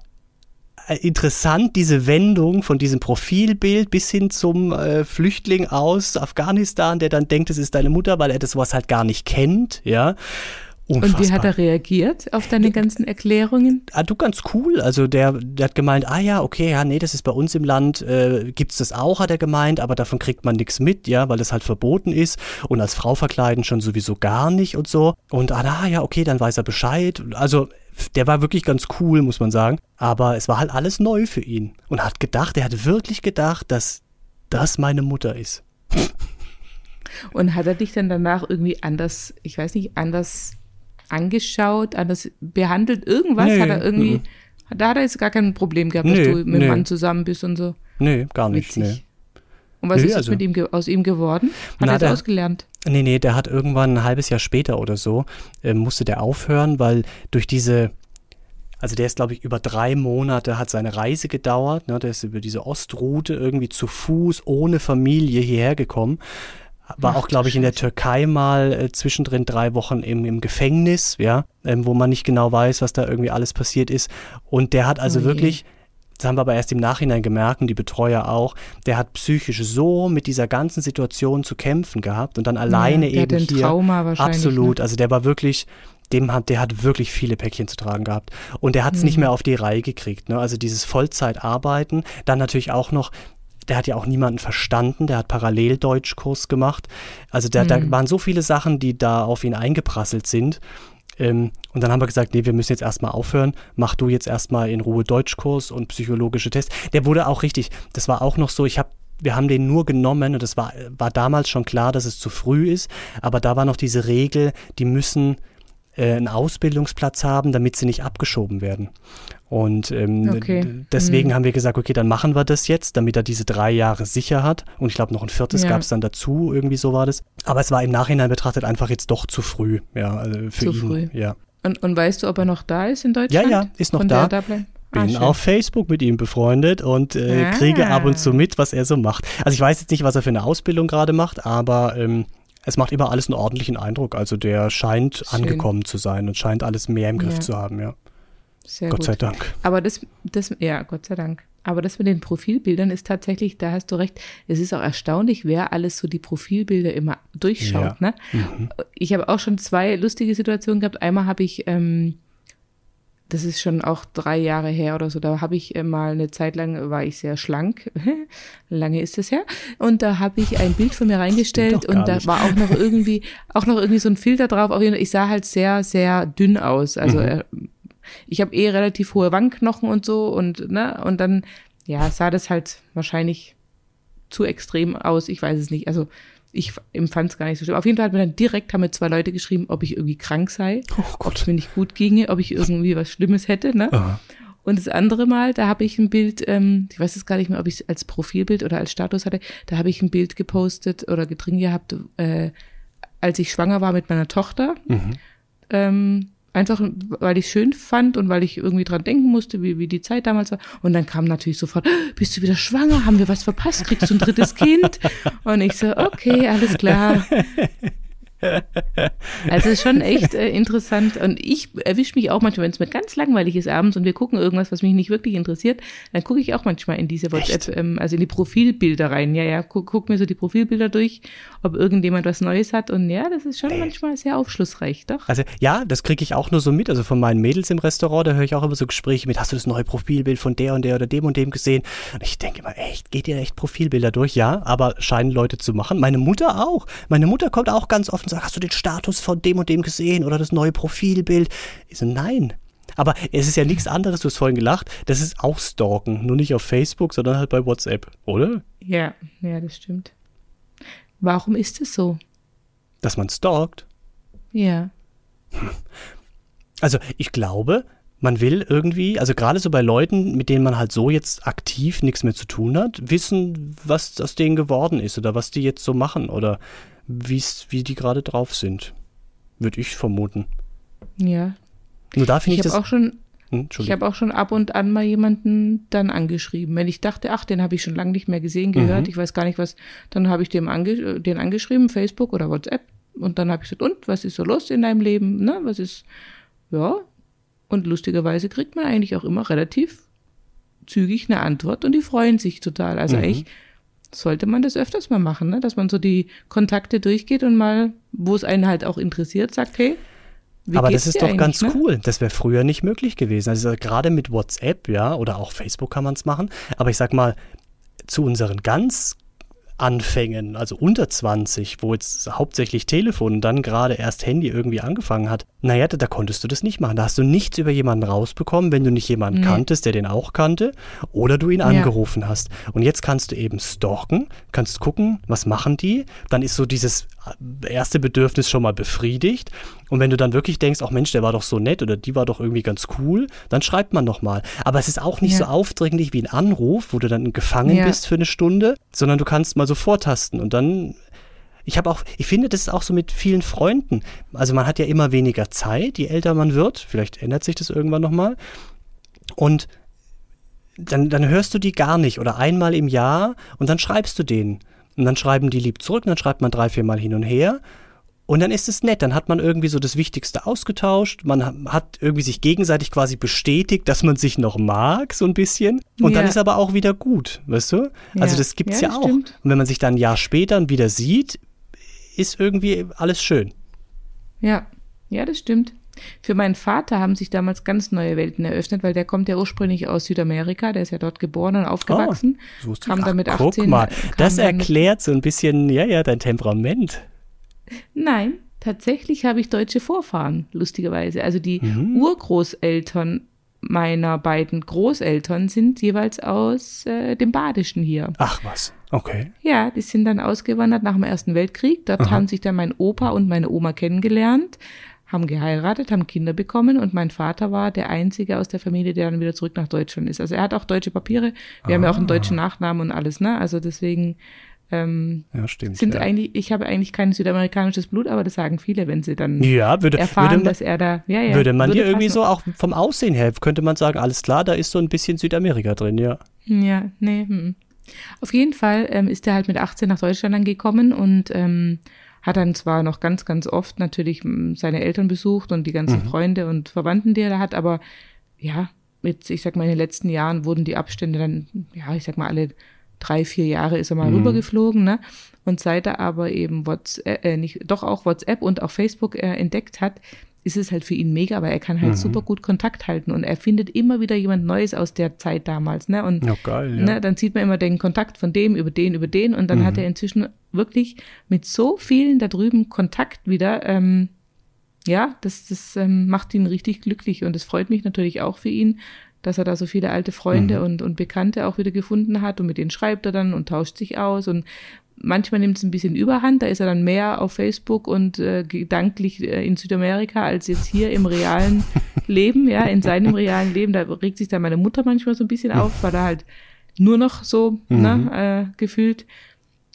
interessant, diese Wendung von diesem Profilbild bis hin zum äh, Flüchtling aus Afghanistan, der dann denkt, es ist deine Mutter, weil er das sowas halt gar nicht kennt, ja. Unfassbar. Und wie hat er reagiert auf deine ganzen Erklärungen? Ah, du ganz cool. Also der, der hat gemeint, ah ja, okay, ja, nee, das ist bei uns im Land, äh, gibt's das auch, hat er gemeint, aber davon kriegt man nichts mit, ja, weil es halt verboten ist und als Frau verkleiden schon sowieso gar nicht und so. Und ah, na, ja, okay, dann weiß er Bescheid. Also der war wirklich ganz cool, muss man sagen. Aber es war halt alles neu für ihn. Und hat gedacht, er hat wirklich gedacht, dass das meine Mutter ist. Und hat er dich dann danach irgendwie anders, ich weiß nicht, anders angeschaut, anders behandelt? Irgendwas Nee, hat er irgendwie, mhm. da hat er jetzt gar kein Problem gehabt, dass Nee, du mit dem nee. Mann zusammen bist und so. Nee, gar nicht. Witzig. Nee. Und was Nee, ist jetzt also- mit ihm aus ihm geworden? Hat Na, er es ausgelernt? Nee, nee, der hat irgendwann ein halbes Jahr später oder so, äh, musste der aufhören, weil durch diese, also der ist, glaube ich, über drei Monate hat seine Reise gedauert. Ne? Der ist über diese Ostroute irgendwie zu Fuß, ohne Familie hierher gekommen. War Ach auch, glaube ich, in der. Türkei mal äh, zwischendrin drei Wochen im, im Gefängnis, ja, ähm, wo man nicht genau weiß, was da irgendwie alles passiert ist. Und der hat also Oh je. wirklich, das haben wir aber erst im Nachhinein gemerkt und die Betreuer auch, der hat psychisch so mit dieser ganzen Situation zu kämpfen gehabt und dann alleine der eben hier. Trauma wahrscheinlich, ne? Absolut, also der war wirklich, dem hat, der hat wirklich viele Päckchen zu tragen gehabt. Und der hat es Mhm. nicht mehr auf die Reihe gekriegt. Ne? Also dieses Vollzeitarbeiten, dann natürlich auch noch, der hat ja auch niemanden verstanden, der hat parallel Deutschkurs gemacht. Also da, Mhm. da waren so viele Sachen, die da auf ihn eingeprasselt sind. Ähm, und dann haben wir gesagt, nee, wir müssen jetzt erstmal aufhören. Mach du jetzt erstmal in Ruhe Deutschkurs und psychologische Tests. Der wurde auch richtig, das war auch noch so, ich habe wir haben den nur genommen und es war, war damals schon klar, dass es zu früh ist, aber da war noch diese Regel, die müssen äh, einen Ausbildungsplatz haben, damit sie nicht abgeschoben werden. Und ähm, Okay. deswegen Mhm. haben wir gesagt, okay, dann machen wir das jetzt, damit er diese drei Jahre sicher hat. Und ich glaube, noch ein viertes Ja. gab es dann dazu, irgendwie so war das. Aber es war im Nachhinein betrachtet einfach jetzt doch zu früh, ja, also für Zu ihn. früh. Ja. Und, und weißt du, ob er noch da ist in Deutschland? Ja, ja, ist noch da. Da? Ah, Bin schön. auf Facebook mit ihm befreundet und äh, Ah. kriege ab und zu mit, was er so macht. Also ich weiß jetzt nicht, was er für eine Ausbildung gerade macht, aber ähm, es macht immer alles einen ordentlichen Eindruck. Also der scheint Schön. angekommen zu sein und scheint alles mehr im Griff Ja. zu haben, ja. Sehr Gott gut. sei Dank. Aber das, das, ja, Gott sei Dank. Aber das mit den Profilbildern ist tatsächlich, da hast du recht, es ist auch erstaunlich, wer alles so die Profilbilder immer durchschaut. Ja. Ne? Ich habe auch schon zwei lustige Situationen gehabt. Einmal habe ich, ähm, das ist schon auch drei Jahre her oder so, da habe ich äh, mal eine Zeit lang, war ich sehr schlank, <laughs> lange ist es her, und da habe ich ein Bild von mir reingestellt und da nicht. war auch noch irgendwie, <laughs> auch noch irgendwie so ein Filter drauf. Ich sah halt sehr, sehr dünn aus. Also äh, ich habe eh relativ hohe Wangenknochen und so und ne und dann ja sah das halt wahrscheinlich zu extrem aus. Ich weiß es nicht. Also ich empfand es gar nicht so schlimm. Auf jeden Fall hat mir dann direkt haben mir zwei Leute geschrieben, ob ich irgendwie krank sei, Oh ob es mir nicht gut ginge, ob ich irgendwie was Schlimmes hätte. Ne? Aha. Und das andere Mal, da habe ich ein Bild, ähm, ich weiß jetzt gar nicht mehr, ob ich es als Profilbild oder als Status hatte, da habe ich ein Bild gepostet oder drin gehabt, äh, als ich schwanger war mit meiner Tochter. Ähm, einfach, weil ich es schön fand und weil ich irgendwie dran denken musste, wie, wie die Zeit damals war. Und dann kam natürlich sofort, "Ah, bist du wieder schwanger? Haben wir was verpasst? Kriegst du ein drittes Kind? Und ich so, okay, alles klar. <laughs> <laughs> Also ist schon echt äh, interessant und ich erwische mich auch manchmal, wenn es mir ganz langweilig ist abends und wir gucken irgendwas, was mich nicht wirklich interessiert, dann gucke ich auch manchmal in diese WhatsApp, ähm, also in die Profilbilder rein. Ja, ja, guck, guck mir so die Profilbilder durch, ob irgendjemand was Neues hat und ja, das ist schon manchmal sehr aufschlussreich, doch. Also ja, das kriege ich auch nur so mit. Also von meinen Mädels im Restaurant, da höre ich auch immer so Gespräche mit, hast du das neue Profilbild von der und der oder dem und dem gesehen? Und ich denke immer, echt, geht ihr echt Profilbilder durch? Ja, aber scheinen Leute zu machen. Meine Mutter auch. Meine Mutter kommt auch ganz oft und sagt, hast du den Status von dem und dem gesehen oder das neue Profilbild? Ich so, nein. Aber es ist ja nichts anderes, du hast vorhin gelacht, das ist auch Stalken. Nur nicht auf Facebook, sondern halt bei WhatsApp, oder? Ja, ja, das stimmt. Warum ist es so? Dass man stalkt. Ja. <laughs> Also ich glaube, man will irgendwie, also gerade so bei Leuten, mit denen man halt so jetzt aktiv nichts mehr zu tun hat, wissen, was aus denen geworden ist oder was die jetzt so machen oder wie's, wie die gerade drauf sind. Würde ich vermuten. Ja. Nur da finde Ich ich, habe das. auch schon Hm, Ich habe auch schon ab und an mal jemanden dann angeschrieben. Wenn ich dachte, ach, den habe ich schon lange nicht mehr gesehen, gehört, Mhm. ich weiß gar nicht was, dann habe ich dem ange äh, den angeschrieben, Facebook oder WhatsApp. Und dann habe ich gesagt, und, was ist so los in deinem Leben? Ne? Was ist, ja. Und lustigerweise kriegt man eigentlich auch immer relativ zügig eine Antwort und die freuen sich total. Also Mhm. eigentlich sollte man das öfters mal machen, ne? dass man so die Kontakte durchgeht und mal, wo es einen halt auch interessiert, sagt, hey, wie Aber das ist doch ganz ne? cool. Das wäre früher nicht möglich gewesen. Also gerade mit WhatsApp, ja, oder auch Facebook kann man es machen. Aber ich sag mal, zu unseren ganz Anfängen, also unter 20, wo jetzt hauptsächlich Telefon und dann gerade erst Handy irgendwie angefangen hat, naja, da, da konntest du das nicht machen. Da hast du nichts über jemanden rausbekommen, wenn du nicht jemanden Nee. kanntest, der den auch kannte, oder du ihn Ja. angerufen hast. Und jetzt kannst du eben stalken, kannst gucken, was machen die. Dann ist so dieses erste Bedürfnis schon mal befriedigt. Und wenn du dann wirklich denkst, ach Mensch, der war doch so nett oder die war doch irgendwie ganz cool, dann schreibt man noch mal. Aber es ist auch nicht Ja. so aufdringlich wie ein Anruf, wo du dann gefangen Ja. bist für eine Stunde, sondern du kannst mal so vortasten und dann ich habe auch, ich finde, das ist auch so mit vielen Freunden. Also man hat ja immer weniger Zeit, je älter man wird. Vielleicht ändert sich das irgendwann nochmal. Und dann, dann hörst du die gar nicht oder einmal im Jahr und dann schreibst du denen. Und dann schreiben die lieb zurück, und dann schreibt man drei, vier Mal hin und her. Und dann ist es nett, dann hat man irgendwie so das Wichtigste ausgetauscht, man ha- hat irgendwie sich gegenseitig quasi bestätigt, dass man sich noch mag, so ein bisschen. Und dann Ja. ist aber auch wieder gut, weißt du? Also Ja. das gibt's Ja, ja, das auch. stimmt. Und wenn man sich dann ein Jahr später wieder sieht, ist irgendwie alles schön. Ja, ja, das stimmt. Für meinen Vater haben sich damals ganz neue Welten eröffnet, weil der kommt ja ursprünglich aus Südamerika, der ist ja dort geboren und aufgewachsen. Das wusste kam ich. dann mit Ach, 18. Guck mal, das dann erklärt so ein bisschen, ja, ja, dein Temperament. Nein, tatsächlich habe ich deutsche Vorfahren, lustigerweise. Also die Mhm. Urgroßeltern meiner beiden Großeltern sind jeweils aus äh, dem Badischen hier. Ach was, okay. Ja, die sind dann ausgewandert nach dem Ersten Weltkrieg. Dort Aha. haben sich dann mein Opa und meine Oma kennengelernt, haben geheiratet, haben Kinder bekommen und mein Vater war der Einzige aus der Familie, der dann wieder zurück nach Deutschland ist. Also er hat auch deutsche Papiere. Wir haben ja auch einen deutschen Nachnamen und alles, ne? Also deswegen ähm, Ja, stimmt. sind ja. eigentlich, ich habe eigentlich kein südamerikanisches Blut, aber das sagen viele, wenn sie dann ja, würde, erfahren, würde man, dass er da, ja, ja. würde man dir irgendwie so auch vom Aussehen her, könnte man sagen, alles klar, da ist so ein bisschen Südamerika drin, ja. Ja, nee. Hm. Auf jeden Fall ähm, ist er halt mit 18 nach Deutschland dann gekommen und ähm, hat dann zwar noch ganz, ganz oft natürlich hm, seine Eltern besucht und die ganzen Freunde und Verwandten, die er da hat, aber ja, mit, ich sag mal, in den letzten Jahren wurden die Abstände dann, ja, ich sag mal, alle drei, vier Jahre ist er mal mhm. rübergeflogen, ne? Und seit er aber eben WhatsApp, äh, nicht, doch auch WhatsApp und auch Facebook äh, entdeckt hat, ist es halt für ihn mega, weil er kann halt mhm. super gut Kontakt halten und er findet immer wieder jemand Neues aus der Zeit damals, ne? Und ja, geil, ja. Ne, dann sieht man immer den Kontakt von dem über den über den und dann mhm. hat er inzwischen wirklich mit so vielen da drüben Kontakt wieder. Ähm, ja, das, das ähm, macht ihn richtig glücklich und es freut mich natürlich auch für ihn, dass er da so viele alte Freunde mhm. und, und Bekannte auch wieder gefunden hat und mit denen schreibt er dann und tauscht sich aus und manchmal nimmt es ein bisschen Überhand, da ist er dann mehr auf Facebook und äh, gedanklich äh, in Südamerika als jetzt hier im realen <laughs> Leben, ja, in seinem realen Leben. Da regt sich dann meine Mutter manchmal so ein bisschen auf, weil er halt nur noch so mhm. ne, äh, gefühlt.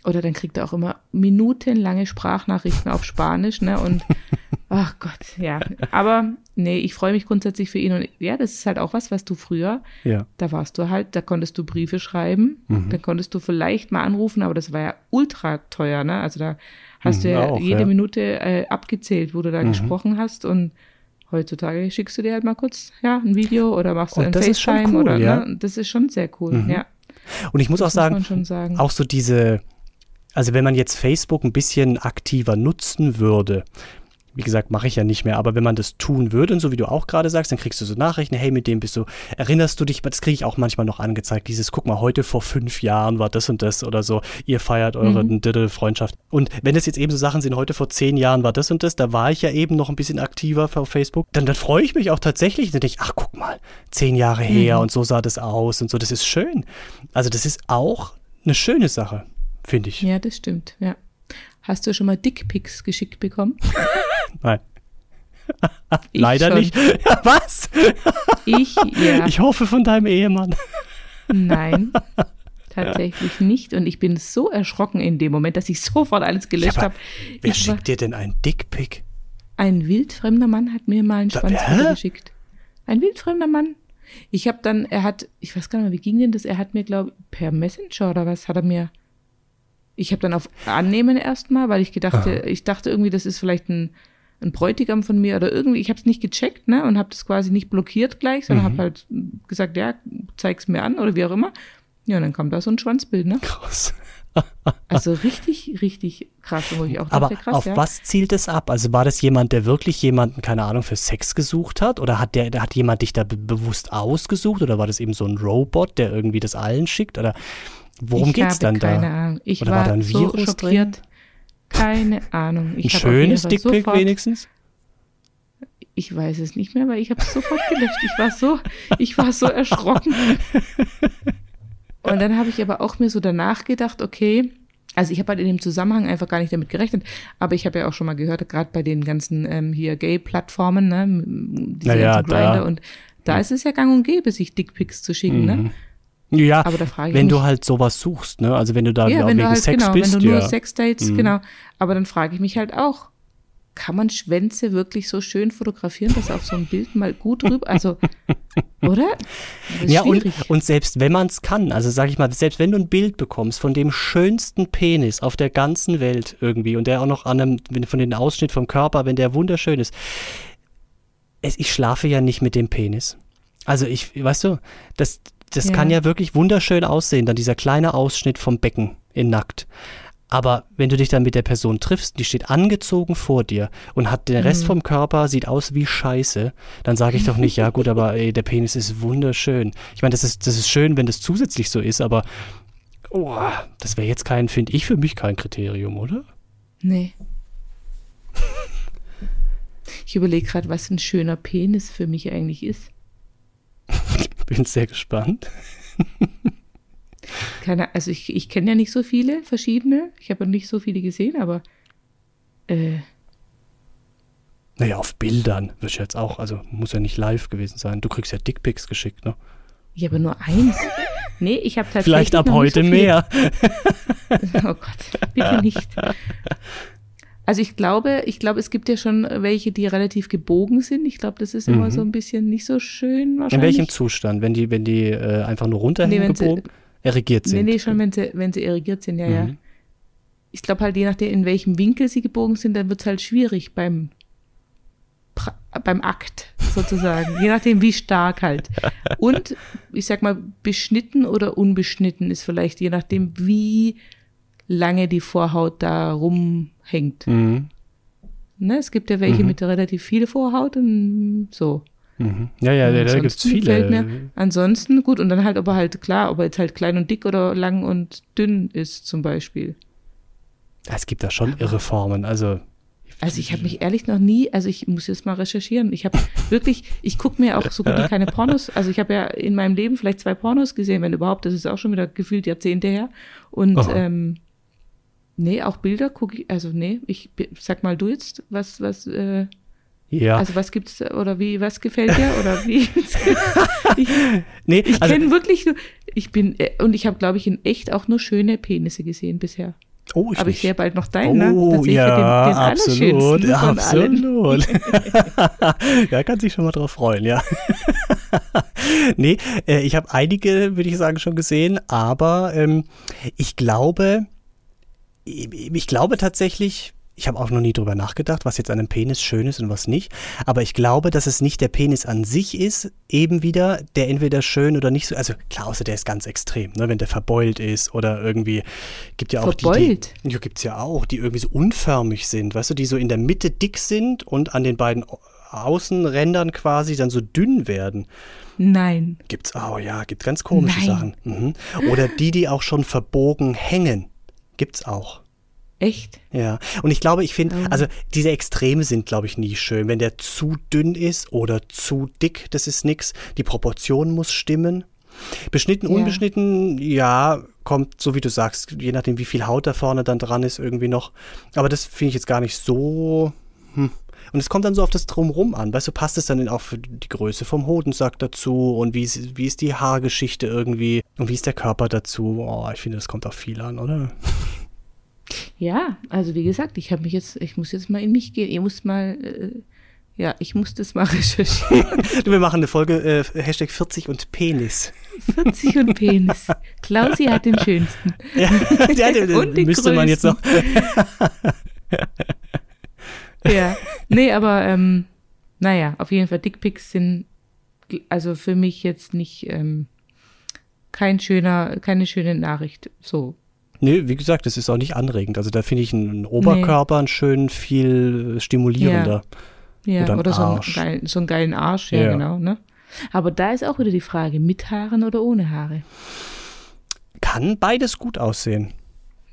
Oder dann kriegt er auch immer minutenlange Sprachnachrichten auf Spanisch, ne? Und <laughs> ach Gott, ja. Aber nee, ich freue mich grundsätzlich für ihn. Und ja, das ist halt auch was, was du früher, ja. da warst du halt, da konntest du Briefe schreiben, mhm. da konntest du vielleicht mal anrufen, aber das war ja ultra teuer, ne? Also da hast mhm, du ja auch, jede ja. Minute äh, abgezählt, wo du da mhm. gesprochen hast und heutzutage schickst du dir halt mal kurz ja ein Video oder machst du ein FaceTime cool, oder ja. ne? das ist schon sehr cool, mhm. ja. Und ich muss das auch sagen, sagen, auch so diese also wenn man jetzt Facebook ein bisschen aktiver nutzen würde, wie gesagt, mache ich ja nicht mehr, aber wenn man das tun würde, und so wie du auch gerade sagst, dann kriegst du so Nachrichten, hey, mit dem bist du, erinnerst du dich, das kriege ich auch manchmal noch angezeigt, dieses, guck mal, heute vor fünf Jahren war das und das oder so, ihr feiert eure mhm. Freundschaft. Und wenn das jetzt eben so Sachen sind, heute vor zehn Jahren war das und das, da war ich ja eben noch ein bisschen aktiver auf Facebook, dann, dann freue ich mich auch tatsächlich, dann denke ich, ach, guck mal, zehn Jahre her mhm. und so sah das aus und so, das ist schön. Also das ist auch eine schöne Sache finde ich. Ja, das stimmt, ja. Hast du schon mal Dickpics geschickt bekommen? <laughs> Nein. Leider schon. nicht. <laughs> Ja, was? Ich, ja. Ich hoffe von deinem Ehemann. Nein, <laughs> tatsächlich nicht. Und ich bin so erschrocken in dem Moment, dass ich sofort alles gelöscht ja, habe. Wer ich schickt war, dir denn einen Dickpic? Ein wildfremder Mann hat mir mal einen Schwanz geschickt. Ein wildfremder Mann. Ich habe dann, er hat, ich weiß gar nicht mehr, wie ging denn das? Er hat mir, glaube ich, per Messenger oder was, hat er mir ich habe dann auf Annehmen erstmal, weil ich gedacht, ich dachte irgendwie, das ist vielleicht ein, ein Bräutigam von mir oder irgendwie, ich habe es nicht gecheckt, ne, und habe das quasi nicht blockiert gleich, sondern mhm. habe halt gesagt, ja, zeig's mir an oder wie auch immer. Ja, und dann kam da so ein Schwanzbild, ne? Krass. also richtig, richtig krass, wo ich auch dachte, Aber krass, auf ja. was zielt es ab? Also war das jemand, der wirklich jemanden, keine Ahnung, für Sex gesucht hat? Oder hat der, hat jemand dich da be bewusst ausgesucht? Oder war das eben so ein Robot, der irgendwie das allen schickt? Oder Worum ich geht's dann keine da? Ahnung. Ich Oder war, war da ein Virus so schockiert. Drin? Keine Ahnung. Ich ein schönes Dickpick wenigstens? Ich weiß es nicht mehr, weil ich habe es sofort gelöscht. Ich war so, ich war so erschrocken. Und dann habe ich aber auch mir so danach gedacht, okay, also ich habe halt in dem Zusammenhang einfach gar nicht damit gerechnet, aber ich habe ja auch schon mal gehört, gerade bei den ganzen ähm, hier Gay-Plattformen, ne, diese naja, Grinder und da ist es ja gang und gäbe, sich Dickpics zu schicken, ne? mhm. ne? Ja, aber da frage ich wenn mich, du halt sowas suchst, ne? Also wenn du da ja, wenn wegen du halt, Sex genau, bist. Wenn du ja. nur Sexdates, mhm. genau. Aber dann frage ich mich halt auch, kann man Schwänze wirklich so schön fotografieren, dass auf so ein Bild mal gut <laughs> rüber, also, oder? Ja, und, und selbst wenn man es kann, also sag ich mal, selbst wenn du ein Bild bekommst von dem schönsten Penis auf der ganzen Welt irgendwie und der auch noch an einem, von dem Ausschnitt vom Körper, wenn der wunderschön ist, es, ich schlafe ja nicht mit dem Penis. Also ich, weißt du, das, das ja. kann ja wirklich wunderschön aussehen, dann dieser kleine Ausschnitt vom Becken in nackt. Aber wenn du dich dann mit der Person triffst, die steht angezogen vor dir und hat den Rest mhm. vom Körper, sieht aus wie Scheiße, dann sage ich doch nicht, ja gut, aber ey, der Penis ist wunderschön. Ich meine, das ist, das ist schön, wenn das zusätzlich so ist, aber oh, das wäre jetzt kein, finde ich, für mich kein Kriterium, oder? Nee. Ich überlege gerade, was ein schöner Penis für mich eigentlich ist. <laughs> Bin sehr gespannt. Keine, also ich, ich kenne ja nicht so viele verschiedene. Ich habe nicht so viele gesehen, aber äh, naja, auf Bildern würde ich jetzt auch, also muss ja nicht live gewesen sein. Du kriegst ja Dickpics geschickt, ne? Ja, aber nur eins. Nee, ich habe <laughs> tatsächlich. Vielleicht ab heute so mehr. <laughs> oh Gott, bitte nicht. <laughs> Also ich glaube, ich glaube, es gibt ja schon welche, die relativ gebogen sind. Ich glaube, das ist immer mhm. so ein bisschen nicht so schön wahrscheinlich. In welchem Zustand? Wenn die, wenn die äh, einfach nur runterhängen nee, gebogen, sie, erregiert sind? Nee, nee, schon, wenn sie, wenn sie erregiert sind, ja, mhm. ja. Ich glaube halt, je nachdem, in welchem Winkel sie gebogen sind, dann wird es halt schwierig beim, beim Akt sozusagen, je nachdem wie stark halt. Und ich sag mal, beschnitten oder unbeschnitten ist vielleicht je nachdem, wie lange die Vorhaut da rumhängt. Mhm. Ne, es gibt ja welche Mhm. mit relativ viel Vorhaut und so. Mhm. Ja, ja, da, da gibt es viele. Mir, ansonsten gut, und dann halt aber halt klar, ob er jetzt halt klein und dick oder lang und dünn ist zum Beispiel. Es gibt da schon irre Formen. Also, Also ich habe mich ehrlich noch nie, also ich muss jetzt mal recherchieren. Ich habe <laughs> wirklich, ich gucke mir auch so gut wie keine Pornos, also ich habe ja in meinem Leben vielleicht zwei Pornos gesehen, wenn überhaupt, das ist auch schon wieder gefühlt Jahrzehnte her. Und Aha. ähm, nee, auch Bilder gucke ich, also nee, ich sag mal du jetzt, was, was, äh, ja. also was gibt's oder wie, was gefällt dir oder wie? <laughs> ich nee, ich also, kenne wirklich nur, ich bin, äh, und ich habe glaube ich in echt auch nur schöne Penisse gesehen bisher. oh, ich Aber ich sehe bald noch deinen, ne? Oh, ich ja, den, den absolut, allen. absolut. <laughs> ja, kann sich schon mal drauf freuen, ja. <laughs> nee, äh, ich habe einige, würde ich sagen, schon gesehen, aber ähm, ich glaube, ich, glaube tatsächlich, ich habe auch noch nie drüber nachgedacht, was jetzt an einem Penis schön ist und was nicht. Aber ich glaube, dass es nicht der Penis an sich ist, eben wieder, der entweder schön oder nicht so. Also klar, außer der ist ganz extrem, ne, wenn der verbeult ist oder irgendwie gibt ja auch Verbeult? die, die ja, gibt's ja auch, die irgendwie so unförmig sind, weißt du, die so in der Mitte dick sind und an den beiden Außenrändern quasi dann so dünn werden. Nein. Gibt's auch, ja, gibt ganz komische Nein. Sachen. Mhm. Oder die, die auch schon verbogen hängen. Gibt's auch. Echt? Ja, und ich glaube, ich finde, Oh. also diese Extreme sind, glaube ich, nie schön. Wenn der zu dünn ist oder zu dick, das ist nix. Die Proportion muss stimmen. Beschnitten, Ja. unbeschnitten, ja, kommt, so wie du sagst, je nachdem, wie viel Haut da vorne dann dran ist, irgendwie noch. Aber das finde ich jetzt gar nicht so. Hm. Und es kommt dann so auf das Drumrum an. Weißt du, passt es dann auch für die Größe vom Hodensack dazu und wie ist, wie ist die Haargeschichte irgendwie und wie ist der Körper dazu? Oh, ich finde, das kommt auf viel an, oder? Ja, also wie gesagt, ich habe mich jetzt, ich muss jetzt mal in mich gehen. Ihr müsst mal, äh, ja, ich muss das mal <laughs> recherchieren. <laughs> Wir machen eine Folge äh, Hashtag 40 und Penis. 40 und Penis. Klausi hat den schönsten. Ja, ja den, <laughs> Und den müsste man jetzt noch. Ja. <laughs> Nee, aber ähm, naja, auf jeden Fall Dickpics sind also für mich jetzt nicht ähm, kein schöner, keine schöne Nachricht. So. Nee, wie gesagt, das ist auch nicht anregend. Also da finde ich einen Oberkörper einen schön viel stimulierender. Ja, Oder ein oder, so, einen geilen, so einen geilen Arsch, ja, Ja. genau, ne? Aber da ist auch wieder die Frage, mit Haaren oder ohne Haare? Kann beides gut aussehen.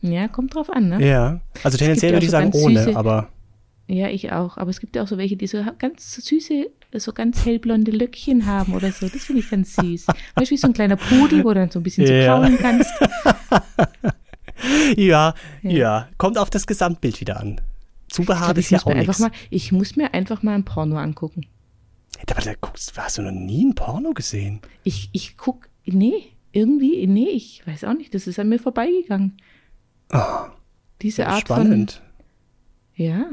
Ja, kommt drauf an, ne? Ja. Also tendenziell ja würde ich sagen ohne, süße- aber Ja, ich auch. Aber es gibt ja auch so welche, die so ganz süße, so ganz hellblonde Löckchen haben oder so. Das finde ich ganz süß. <laughs> Weißt du, wie so ein kleiner Pudel, wo du dann so ein bisschen so Ja. kraulen kannst. <laughs> ja, ja, Ja. Kommt auf das Gesamtbild wieder an. Zubehaart ich, ist ja auch nichts. ich muss mir einfach mal ein Porno angucken. Aber da guckst, hast du noch nie ein Porno gesehen? Ich, ich guck, nee, irgendwie, nee, ich weiß auch nicht, das ist an mir vorbeigegangen. Diese Art Spannend. von, ja.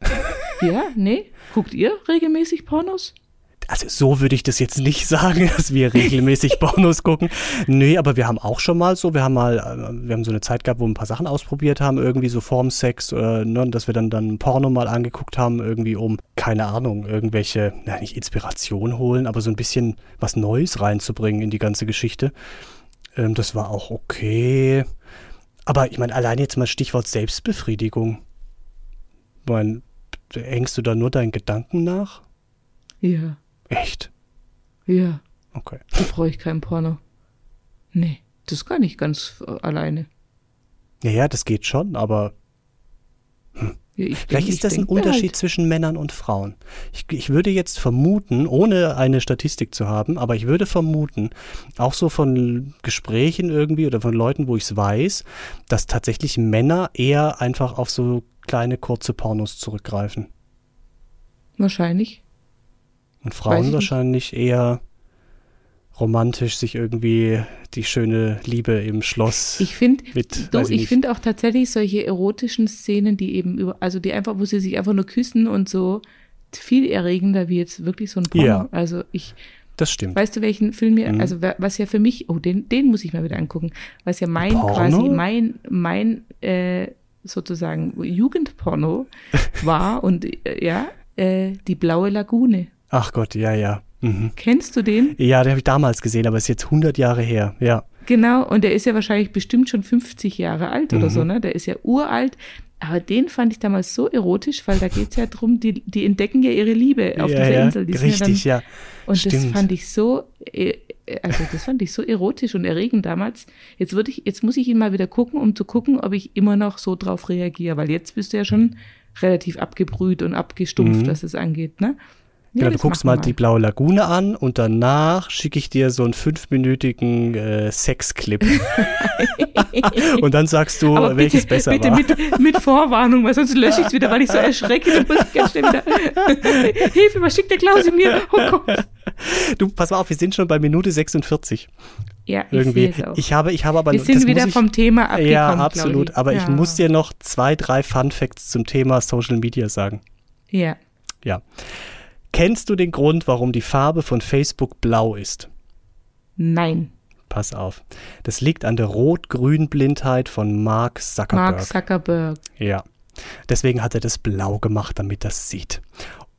<laughs> ja, nee. Guckt ihr regelmäßig Pornos? Also so würde ich das jetzt nicht <laughs> sagen, dass wir regelmäßig <laughs> Pornos gucken. Nee, aber wir haben auch schon mal so, wir haben mal, äh, wir haben so eine Zeit gehabt, wo wir ein paar Sachen ausprobiert haben, irgendwie so vorm Sex, äh, ne, dass wir dann dann Porno mal angeguckt haben, irgendwie um, keine Ahnung, irgendwelche, na nicht Inspiration holen, aber so ein bisschen was Neues reinzubringen in die ganze Geschichte. Ähm, das war auch okay. Aber ich meine, allein jetzt mal Stichwort Selbstbefriedigung. Ich meine, hängst du da nur deinen Gedanken nach? Ja, Echt? ja. Okay. Da brauche ich kein Porno. Nee, das kann ich ganz alleine. Ja, ja, das geht schon, aber Ja, ich vielleicht denk- ist das ein Unterschied Halt. zwischen Männern und Frauen. Ich, ich würde jetzt vermuten, ohne eine Statistik zu haben, aber ich würde vermuten, auch so von Gesprächen irgendwie oder von Leuten, wo ich es weiß, dass tatsächlich Männer eher einfach auf so kleine, kurze Pornos zurückgreifen. Wahrscheinlich. Und Frauen nicht. wahrscheinlich eher romantisch sich irgendwie die schöne Liebe im Schloss Ich finde, mit, weiß ich ich nicht. finde auch tatsächlich solche erotischen Szenen, die eben über, also die einfach, wo sie sich einfach nur küssen und so, viel erregender wie jetzt wirklich so ein Porno. Ja. Also ich, Das stimmt. weißt du, welchen Film mir, Mhm. also wa- was ja für mich, oh, den, den muss ich mal wieder angucken, was ja mein Porno? quasi, mein, mein, äh, sozusagen Jugendporno war und ja, äh, die blaue Lagune. Ach Gott, ja, ja. Mhm. Kennst du den? Ja, den habe ich damals gesehen, aber ist jetzt 100 Jahre her, ja. Genau, und der ist ja wahrscheinlich bestimmt schon 50 Jahre alt oder Mhm. so, ne? Der ist ja uralt. Aber den fand ich damals so erotisch, weil da geht es ja drum, die, die entdecken ja ihre Liebe auf ja, dieser ja, Insel. Die richtig, ja. ja. Dann, und das Stimmt. fand ich so, äh, also das fand ich so erotisch und erregend damals. Jetzt würde ich, jetzt muss ich ihn mal wieder gucken, um zu gucken, ob ich immer noch so drauf reagiere, weil jetzt bist du ja schon relativ abgebrüht und abgestumpft, Mhm. was es angeht, ne? Ja, Genau, du guckst mal die blaue Lagune an und danach schicke ich dir so einen fünfminütigen äh, Sexclip. <laughs> und dann sagst du, Aber welches bitte, besser bitte war. mit, mit Vorwarnung, weil sonst lösche ich es wieder, weil ich so <laughs> erschrecke. Dann muss ich ganz schnell wieder. <laughs> Hilfe, was schickt der Klausi mir? Oh Gott. Du, pass mal auf, wir sind schon bei Minute 46. Ja, ich Irgendwie. Ich habe, ich habe aber Wir sind wieder ich, vom Thema abgekommen. Ja, absolut. Claudi. Aber ich ja. muss dir noch zwei, drei Fun Facts zum Thema Social Media sagen. Ja. Ja. Kennst du den Grund, warum die Farbe von Facebook blau ist? Nein. Pass auf. Das liegt an der Rot-Grün-Blindheit von Mark Zuckerberg. Mark Zuckerberg. Ja. Deswegen hat er das blau gemacht, damit das sieht.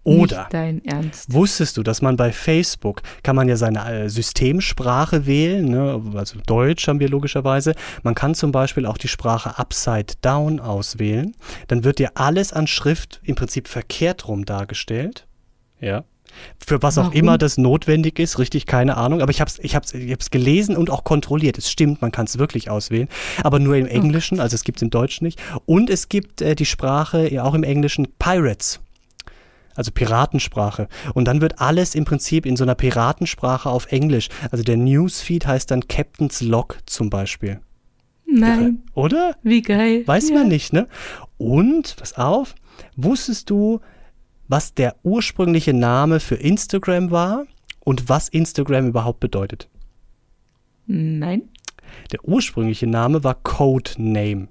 Oder Nicht dein Ernst. wusstest du, dass man bei Facebook kann man ja seine äh, Systemsprache wählen, ne? also Deutsch haben wir logischerweise. Man kann zum Beispiel auch die Sprache Upside Down auswählen. Dann wird dir alles an Schrift im Prinzip verkehrt rum dargestellt. Ja. Für was auch Warum? immer das notwendig ist, richtig, keine Ahnung. Aber ich habe es ich hab's, ich hab's gelesen und auch kontrolliert. Es stimmt, man kann es wirklich auswählen. Aber nur im Englischen, also es gibt es im Deutschen nicht. Und es gibt äh, die Sprache ja auch im Englischen Pirates also Piratensprache. Und dann wird alles im Prinzip in so einer Piratensprache auf Englisch. Also der Newsfeed heißt dann Captain's Log zum Beispiel. Nein. Oder? Wie geil. Weiß ja. man nicht, ne? Und, pass auf, wusstest du, was der ursprüngliche Name für Instagram war und was Instagram überhaupt bedeutet? Nein. Der ursprüngliche Name war Codename.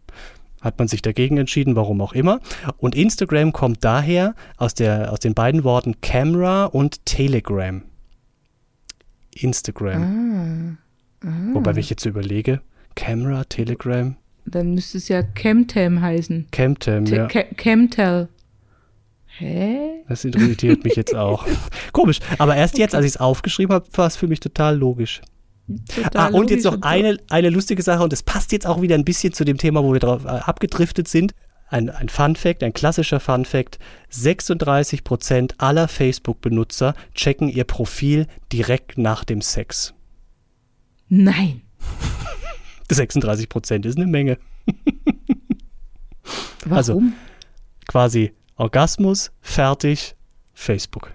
Hat man sich dagegen entschieden, warum auch immer. Und Instagram kommt daher aus, der, aus den beiden Worten Camera und Telegram. Instagram. Ah. Wobei, wenn ich jetzt überlege, Camera, Telegram, Dann müsste es ja Chemtem heißen. Camtem, Te- ja. Chemtel. Hä? Das irritiert mich jetzt auch. <laughs> Komisch. Aber erst jetzt, als ich es aufgeschrieben habe, war es für mich total logisch. Total ah, und jetzt noch eine, eine lustige Sache, und das passt jetzt auch wieder ein bisschen zu dem Thema, wo wir drauf äh, abgedriftet sind. Ein, ein Fun Fact, ein klassischer Fun Fact. 36% aller Facebook-Benutzer checken ihr Profil direkt nach dem Sex. Nein. <laughs> 36% ist eine Menge. Warum? Also- Quasi Orgasmus, fertig, Facebook.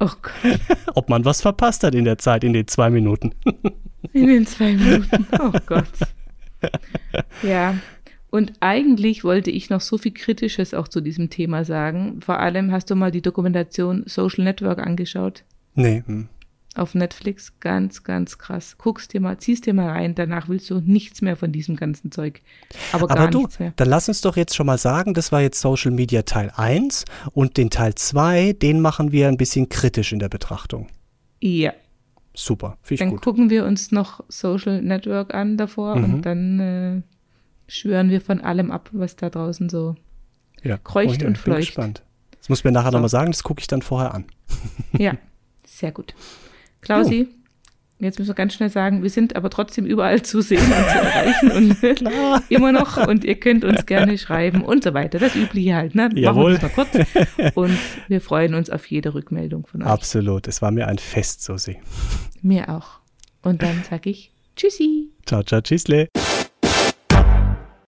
oh Gott. <laughs> Ob man was verpasst hat in der Zeit, in den zwei Minuten. <laughs> In den zwei Minuten. Oh Gott. Ja. Und eigentlich wollte ich noch so viel Kritisches auch zu diesem Thema sagen. Vor allem hast du mal die Dokumentation Social Network angeschaut Nee. hm. Auf Netflix. Ganz, ganz krass. Guckst dir mal, ziehst dir mal rein. Danach willst du nichts mehr von diesem ganzen Zeug. Aber gar Aber du, nichts mehr. dann lass uns doch jetzt schon mal sagen, das war jetzt Social Media Teil 1 und den Teil 2, den machen wir ein bisschen kritisch in der Betrachtung. Ja. Super, ich Dann gut. gucken wir uns noch Social Network an davor Mhm. und dann äh, schwören wir von allem ab, was da draußen so. Ja. kreucht ja, und bin fleucht. gespannt. Das muss mir nachher So. nochmal sagen, das gucke ich dann vorher an. Ja, <laughs> sehr gut. Klausi, jetzt müssen wir ganz schnell sagen, wir sind aber trotzdem überall zu sehen und zu erreichen und <laughs> immer noch und ihr könnt uns gerne schreiben und so weiter. Das Übliche halt, ne? Jawohl. Machen wir das mal kurz. Und wir freuen uns auf jede Rückmeldung von euch. Absolut, es war mir ein Fest, Susi. Mir auch. Und dann sage ich Tschüssi. Ciao, ciao, tschüssle.